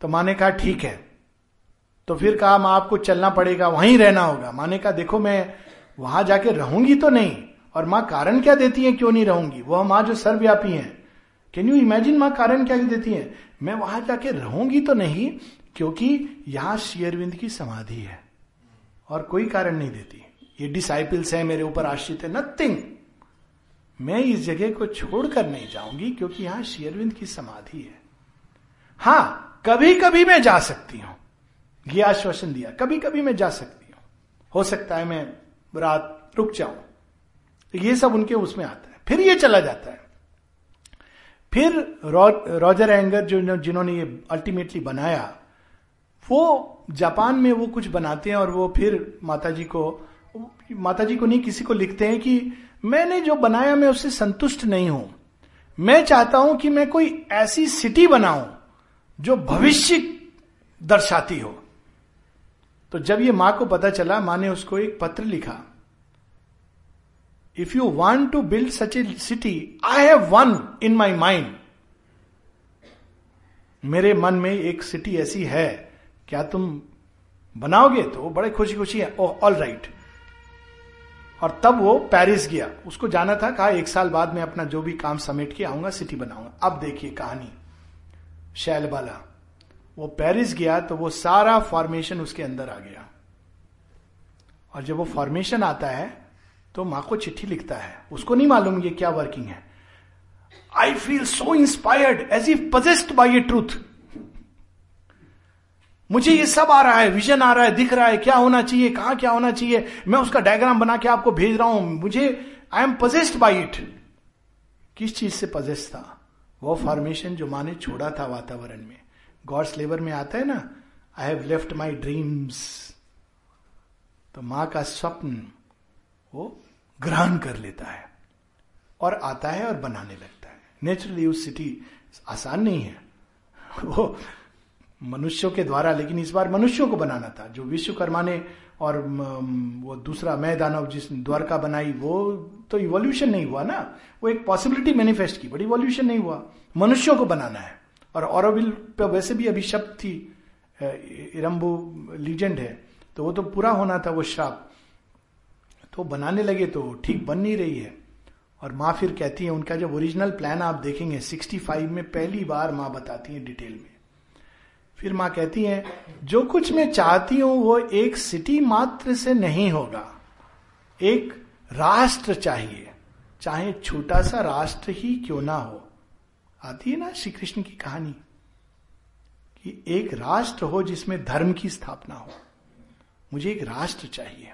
तो माँ ने कहा, ठीक है। तो फिर कहा, माँ, आपको चलना पड़ेगा, वहीं रहना होगा। माँ ने कहा, देखो, मैं वहाँ जाके रहूँगी तो नहीं, और माँ कारण क्या देती है, क्यों नहीं रहूँगी? वह माँ, जो सर्वव्यापी है कैन यू इमेजिन माँ कारण क्या देती है? मैं वहाँ जाके रहूँगी तो नहीं, क्योंकि यहाँ शेयरविंद की समाधि है। और कोई कारण नहीं देती। ये डिसाइपल्स है, मेरे ऊपर आश्रित है नथिंग मैं इस जगह को छोड़कर नहीं जाऊँगी, क्योंकि यहाँ शेयरविंद की समाधि है। हाँ कभी कभी मैं जा सकती हूँ। ये आश्वासन दिया कभी कभी मैं जा सकती हूँ। हो सकता है मैं रात रुक जाऊँ। तो ये सब उनके उसमें आता है। फिर ये चला जाता है। फिर रॉजर एंगर जो जिन्होंने ये अल्टीमेटली बनाया, वो जापान में वो कुछ बनाते हैं और वो फिर माता जी को माता जी को नहीं, किसी को लिखते हैं कि मैंने जो बनाया मैं उससे संतुष्ट नहीं हूँ। मैं चाहता हूँ कि मैं कोई ऐसी सिटी बनाऊँ जो भविष्य दर्शाती हो। तो जब ये माँ को पता चला, माँ ने उसको एक पत्र लिखा। If you want to build such a city I have one in my mind मेरे मन में एक सिटी ऐसी है, क्या तुम बनाओगे? तो बड़े खुशी खुशी है ऑल राइट और तब वो पेरिस गया। उसको जाना था, कहा एक साल बाद मैं अपना जो भी काम समेट के आऊँगा सिटी बनाऊँगा। अब देखिए कहानी। शैलबाला। वो पेरिस गया तो वो सारा फॉर्मेशन उसके अंदर आ गया। और जब वो फॉर्मेशन आता है तो माँ को चिट्ठी लिखता है। उसको नहीं मालूम ये क्या वर्किंग है। I feel so inspired as if possessed by a truth मुझे ये सब आ रहा है विजन आ रहा है, दिख रहा है, क्या होना चाहिए, कहाँ क्या होना चाहिए? मैं उसका डायग्राम बना के आपको भेज रहा हूँ। मुझे I am possessed by it किस चीज़ से पजेस्ट था? वो फॉर्मेशन जो माँ ने छोड़ा था वातावरण में। गॉड्स लेवर में आता है ना I have left my dreams तो माँ का स्वप्न, वो ग्रहण कर लेता है और आता है और बनाने लगता है। नेचुरली उस सिटी आसान नहीं है। वो मनुष्यों के द्वारा, लेकिन इस बार मनुष्यों को बनाना था। जो विश्वकर्मा ने और वो दूसरा मैं दानव जिस द्वारका बनाई, वो तो इवोल्यूशन नहीं हुआ ना। वो एक पॉसिबिलिटी मैनिफेस्ट की बड़ी इवोल्यूशन नहीं हुआ। मनुष्यों को बनाना है। और औरविल पे वैसे भी अभी शब्द थी इरम्बू लीजेंड है। तो वो तो पूरा होना था, वो श्राप। तो बनाने लगे तो ठीक बन नहीं रही है। और माँ फिर कहती है, उनका जब ओरिजिनल प्लान आप देखेंगे 65 में पहली बार माँ बताती है डिटेल में। फिर माँ कहती है, जो कुछ मैं चाहती हूँ, वो एक सिटी मात्र से नहीं होगा। एक राष्ट्र चाहिए, चाहे छोटा सा राष्ट्र ही क्यों ना हो। आती है ना श्री कृष्ण की कहानी कि एक राष्ट्र हो जिसमें धर्म की स्थापना हो। मुझे एक राष्ट्र चाहिए।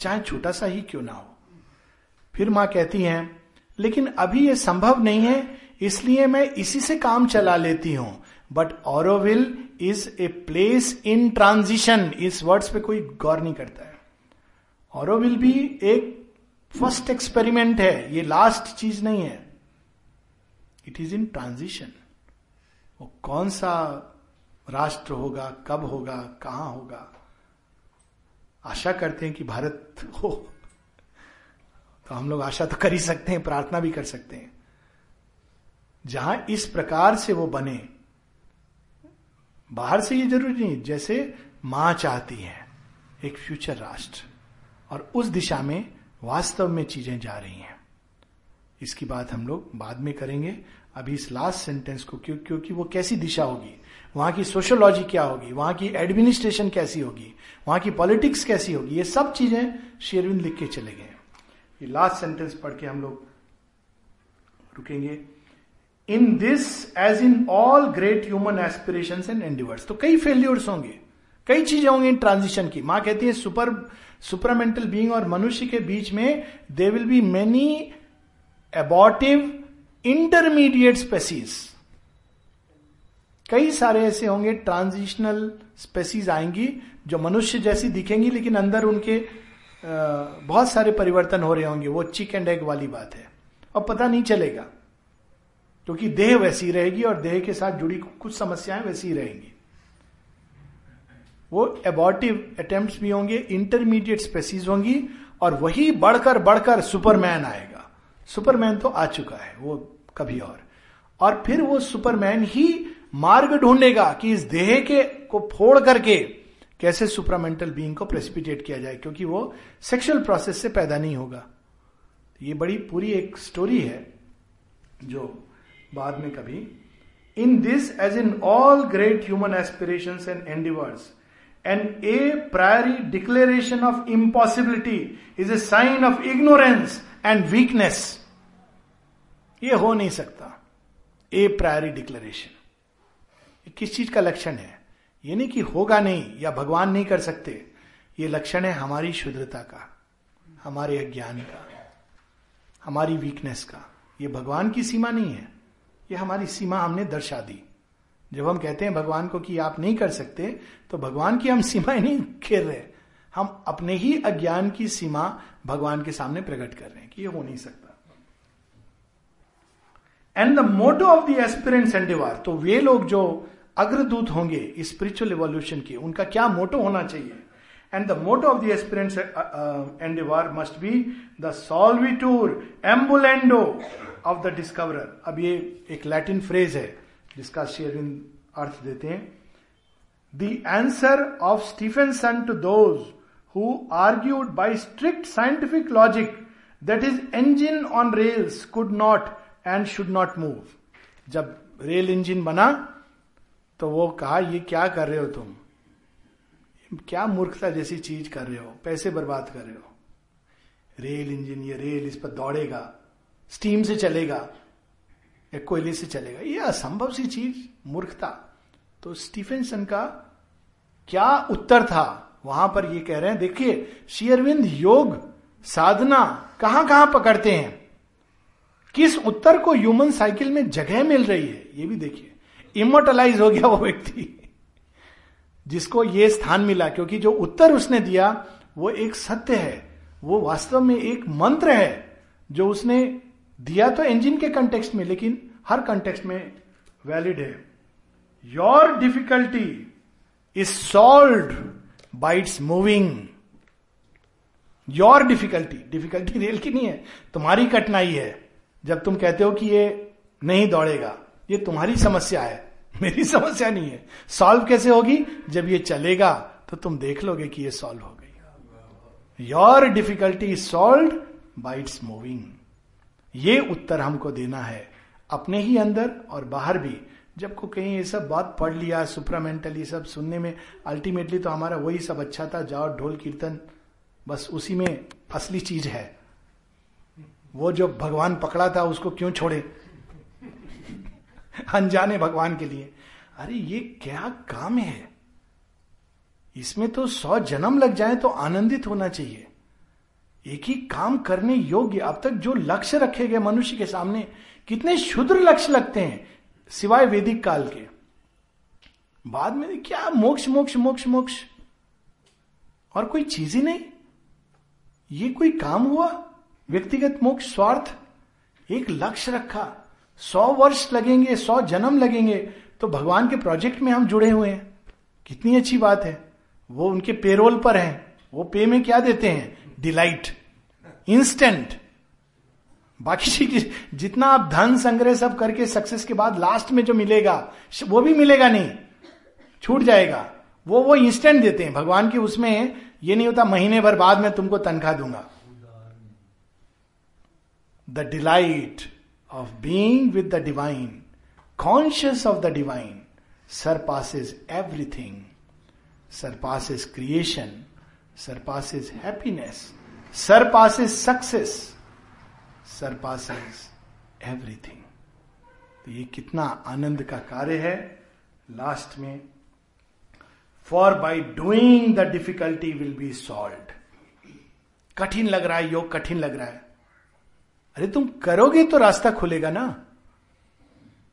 चाहे छोटा सा ही क्यों ना हो। फिर माँ कहती हैं, लेकिन अभी यह संभव नहीं है, इसलिए मैं इसी से काम चला लेती हूँ। But Auroville is a place in transition इस वर्ड्स पे कोई गौर नहीं करता है। ऑरोविल भी एक फ़र्स्ट एक्सपेरिमेंट है, ये लास्ट चीज़ नहीं है। इट इज़ इन ट्रांजिशन वो कौन सा राष्ट्र होगा, कब होगा, कहाँ होगा? आशा करते हैं कि भारत हो। तो हम लोग आशा तो कर ही सकते हैं, प्रार्थना भी कर सकते हैं। जहाँ इस प्रकार से वो बने, बाहर से ये ज़रूरी नहीं, जैसे माँ चाहती है, एक फ्यूचर राष्ट्र। और उस दिशा में वास्तव में चीज़ें जा रही हैं। इसकी बात हम लोग बाद में करेंगे। अभी इस लास्ट सेंटेंस को, क्यों, क्योंकि वो कैसी दिशा होगी? वहाँ की सोशोलॉजी क्या होगी? वहाँ की एडमिनिस्ट्रेशन कैसी होगी? वहाँ की पॉलिटिक्स कैसी होगी? ये सब चीज़ें शेरविंद लिख के चले गए। ये लास्ट सेंटेंस पढ़ के हम लोग रुकेंगे। In this age in all great human aspiration and endeavours तो कई फेल्यूर्स होंगे। कई चीज़ें होंगी इन ट्रांजिशन की। माँ कहती है, सुपर सुपरामेंटल बीइंग और मनुष्य के बीच में there will be many abortive intermediate species कई सारे ऐसे होंगे ट्रांजिशनल स्पेसीज आएँगी जो मनुष्य जैसी दिखेंगी, लेकिन अंदर उनके बहुत सारे परिवर्तन हो रहे होंगे। वो चिक एंड एग वाली बात है। और पता नहीं चलेगा, क्योंकि देह वैसी रहेगी और देह के साथ जुड़ी कुछ समस्याएँ वैसी रहेंगी। वो एबॉर्टिव अटेम्प्ट भी होंगे इंटरमीडिएट स्पेसीज होंगी, और वही बढ़कर बढ़कर सुपरमैन आएगा। सुपरमैन तो आ चुका है, वो कभी और। और फिर वो सुपरमैन ही मार्ग ढूंढेगा कि इस देह के को फोड़ करके कैसे सुपरामेंटल बीइंग को प्रेसिपिटेट किया जाए, क्योंकि वो सेक्सुअल प्रोसेस से पैदा नहीं होगा। ये बड़ी पूरी एक स्टोरी है जो बाद में कभी। In this age in all great human aspiration and endeavours and a priori declaration of impossibility is a sign of ignorance and weakness ये हो नहीं सकता। ए प्रायरी डिक्लेरेशन किस चीज़ का लक्षण है? ये नहीं कि होगा नहीं या भगवान नहीं कर सकते। ये लक्षण है हमारी शुद्रता का, हमारे अज्ञान का, हमारी वीकनेस का। ये भगवान की सीमा नहीं है। ये हमारी सीमा हमने दर्शा दी। जब हम कहते हैं भगवान को कि आप नहीं कर सकते तो भगवान की हम सीमाएँ नहीं खेल रहे। हम अपने ही अज्ञान की सीमा भगवान के सामने प्रकट कर रहे हैं कि ये हो नहीं सकता। And the motto of the aspirants and तो वे लोग जो अग्रदूत होंगे स्पिरिचुअल एवोल्यूशन की, उनका क्या मोटो होना चाहिए? And the motto of the aspirants endeavour must be the solvitur ambulando of the discoverer अब ये एक लैटिन फ्रेज है, जिसका शेयरिंग अर्थ देते हैं। The answer of Stephenson to those who argued by strict scientific logic that is engine on rails could not and should not move जब rail engine बना तो वो कहा, ये क्या कर रहे हो तुम? क्या मूर्खता जैसी चीज़ कर रहे हो? पैसे बर्बाद कर रहे हो? रेल इंजन, ये रेल इस पर दौड़ेगा, स्टीम से चलेगा, या कोयले से चलेगा। ये असंभव सी चीज़, मूर्खता। तो स्टीफेंसन का क्या उत्तर था? वहाँ पर ये कह रहे हैं, देखिए शेयरविंद योग, साधना कहाँ कहाँ पकड़ते हैं? किस उत्तर को ह्यूमन साइकिल में जगह मिल रही है? ये भी देखिए। इमोटलाइज हो गया वो व्यक्ति। जिसको ये स्थान मिला, क्योंकि जो उत्तर उसने दिया, वो एक सत्य है। वो वास्तव में एक मंत्र है, जो उसने दिया तो इंजिन के कंटेक्स्ट में, लेकिन हर कंटेक्स्ट में वैलिड है। Your difficulty is solve by its moving your difficulty difficulty rail की नहीं है, तुम्हारी कठिनाई है। जब तुम कहते हो कि ये नहीं दौड़ेगा, ये तुम्हारी समस्या है। मेरी समस्या नहीं है। सॉल्व कैसे होगी? जब ये चलेगा तो तुम देख लोगे कि ये सॉल्व हो गई। Your difficulty is solve by its moving ये उत्तर हमको देना है। अपने ही अंदर और बाहर भी। जब को कहीं ये सब बात पढ़ लिया सुपरामेंटल सब सुनने में अल्टीमेटली तो हमारा वही सब अच्छा था, जाओ, ढोल, कीर्तन। बस उसी में असली चीज़ है। वो जो भगवान पकड़ा था, उसको क्यों छोड़े? अनजाने भगवान के लिए। अरे, ये क्या काम है? इसमें तो सौ जन्म लग जाए तो आनंदित होना चाहिए। एक ही काम करने योग्य, अब तक जो लक्ष्य रखे गए मनुष्य के सामने, कितने शुद्र लक्ष्य लगते हैं, सिवाय वैदिक काल के। बाद में क्या मोक्ष मोक्ष मोक्ष मोक्ष? और कोई चीज़ ही नहीं। ये कोई काम हुआ? व्यक्तिगत मोक्ष, स्वार्थ? एक लक्ष्य रखा। सौ वर्ष लगेंगे, सौ जन्म लगेंगे तो भगवान के प्रोजेक्ट में हम जुड़े हुए हैं। कितनी अच्छी बात है। वो उनके पेरोल पर हैं। वो पे में क्या देते हैं? डिलाइट इंस्टेंट बाकी जितना आप धन संग्रह सब करके सक्सेस के बाद लास्ट में जो मिलेगा, वो भी मिलेगा नहीं। छूट जाएगा। वो वो इंस्टेंट देते हैं। भगवान की उसमें ये नहीं होता, महीने भर बाद में तुमको तनख्वाह दूँगा। The delight of being with the divine conscious of the divine surpasses everything, surpasses creation, surpasses happiness, surpasses success, surpasses everything. तो ये कितना आनंद का कार्य है लास्ट में for by doing the difficulty will be solve कठिन लग रहा है योग कठिन लग रहा है अरे तुम करोगे तो रास्ता खुलेगा ना।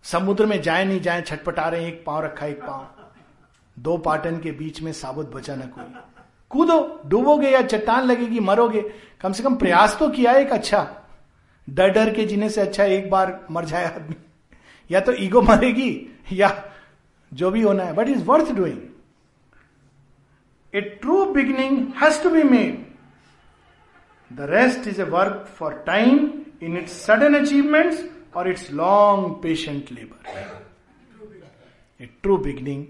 समुद्र में जाए नहीं जाए, छटपटा रहे एक पाँव रखा, एक पाँव। दो पाटन के बीच में साबुत बचा ना कोई। कूदो, डूबोगे या चट्टान लगेगी, मरोगे। कम से कम प्रयास तो किया एक अच्छा। डर डर के जीने से अच्छा एक बार मर जाए आदमी। या तो ईगो मरेगी, या जो भी होना है। But is worth doing a true beginning has to be made the rest is a work for time in its sudden achievements और its long patient labour a true beginning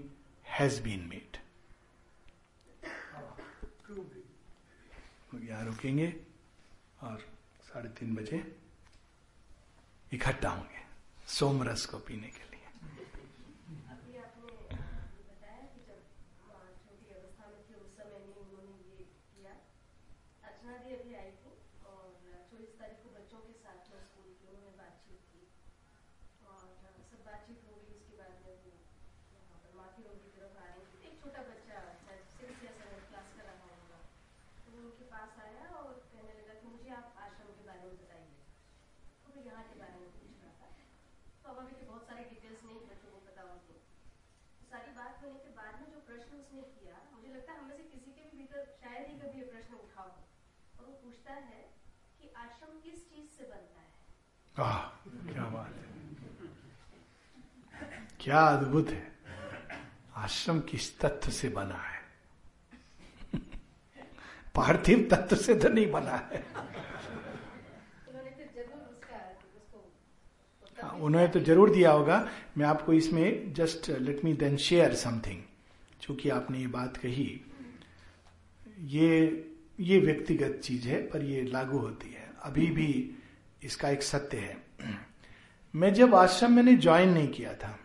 has been made यहाँ रुकेंगे और साढ़े तीन बजे इकट्ठा होंगे सोमरस को पीने के पूछता है कि आश्रम किस चीज़ से बनता है? आह क्या बात है। क्या अद्भुत है। आश्रम किस तत्व से बना है? पार्थिव तत्व से तो नहीं बना है। उन्होंने तो ज़रूर दिया होगा। मैं आपको इसमें just let me then share something चूँकि आपने ये बात कही। ये ये व्यक्तिगत चीज़ है, पर ये लागू होती है। अभी भी इसका एक सत्य है। मैं जब आश्रम मैंने ज्वाइन नहीं किया था,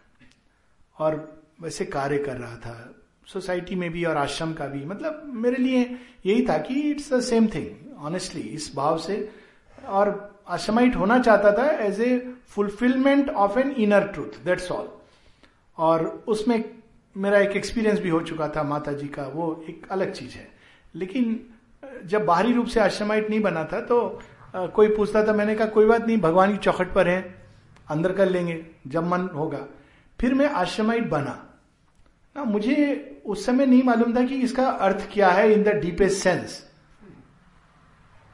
और वैसे कार्य कर रहा था सोसाइटी में भी और आश्रम का भी मतलब मेरे लिए यही था कि it's the same thing honestly इस भाव से। और आश्रमाइट होना चाहता था as a fulfilment of an inner truth that's all और उसमें मेरा एक एक्सपीरियंस भी हो चुका था माता जी का, वो एक अलग चीज़ है। लेकिन जब बाहरी रूप से आश्रमाइट नहीं बना था तो कोई पूछता था, मैंने कहा, कोई बात नहीं, भगवान की चौखट पर है, अंदर कर लेंगे, जब मन होगा। फिर मैं आश्रमाइट बना। ना, मुझे उस समय नहीं मालूम था कि इसका अर्थ क्या है इन द डीपेस्ट सेंस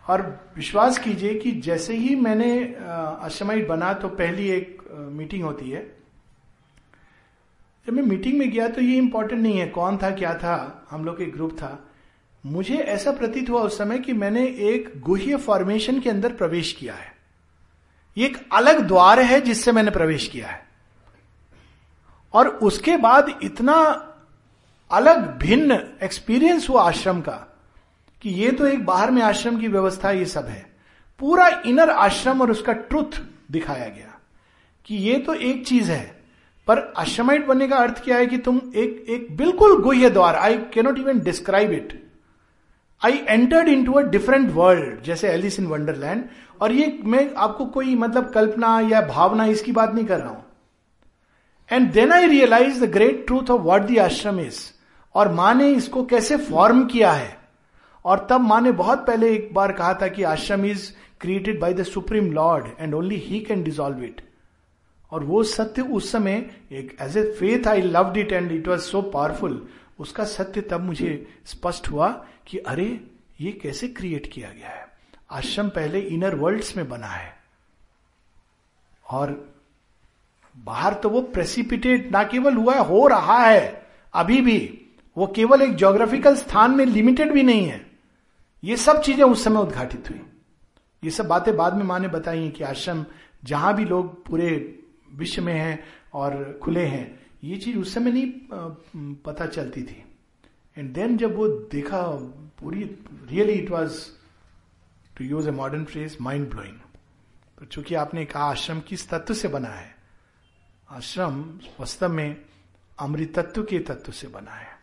और विश्वास कीजिए कि जैसे ही मैंने आश्रमाइट बना तो पहली एक मीटिंग होती है। जब मैं मीटिंग में गया तो ये इंपॉर्टेंट नहीं है कौन था, क्या था, हम लोग एक ग्रुप था। मुझे ऐसा प्रतीत हुआ उस समय कि मैंने एक गुह्य फॉर्मेशन के अंदर प्रवेश किया है। ये एक अलग द्वार है जिससे मैंने प्रवेश किया है। और उसके बाद इतना अलग भिन्न एक्सपीरियंस हुआ आश्रम का कि ये तो एक बाहर में आश्रम की व्यवस्था, ये सब है। पूरा इनर आश्रम और उसका ट्रुथ दिखाया गया कि ये तो एक चीज़ है। पर आश्रमाइट बनने का अर्थ क्या है कि तुम एक एक बिल्कुल गुह्य द्वार I cannot even describe it I entered into a different world जैसे एलिस इन वंडरलैंड और ये मैं आपको कोई मतलब कल्पना या भावना इसकी बात नहीं कर रहा हूँ। And then I realise the great truth of what the ashram is और माँ ने इसको कैसे फॉर्म किया है। और तब माँ ने बहुत पहले एक बार कहा था कि ashram is created by the supreme lord and only he can dissolve it और वो सत्य उस समय, एक as a faith I loved it and it was so powerful उसका सत्य तब मुझे स्पष्ट हुआ कि अरे, ये कैसे क्रिएट किया गया है? आश्रम पहले इनर वर्ल्ड्स में बना है। और बाहर तो वो प्रेसिपिटेट ना केवल हुआ है, हो रहा है, अभी भी। वो केवल एक जोग्राफिकल स्थान में लिमिटेड भी नहीं है। ये सब चीज़ें उस समय उद्घाटित हुई। ये सब बातें बाद में माँ ने बताई कि आश्रम जहाँ भी लोग पूरे विश्व में हैं और खुले हैं ये चीज़ उस समय नहीं पता चलती थी। एंड देन जब वो देखा, पूरी really it was to use a modern phrase mind blowing चूँकि आपने कहा आश्रम किस तत्व से बना है, आश्रम वास्तव में अमृतत्व के तत्व से बना है।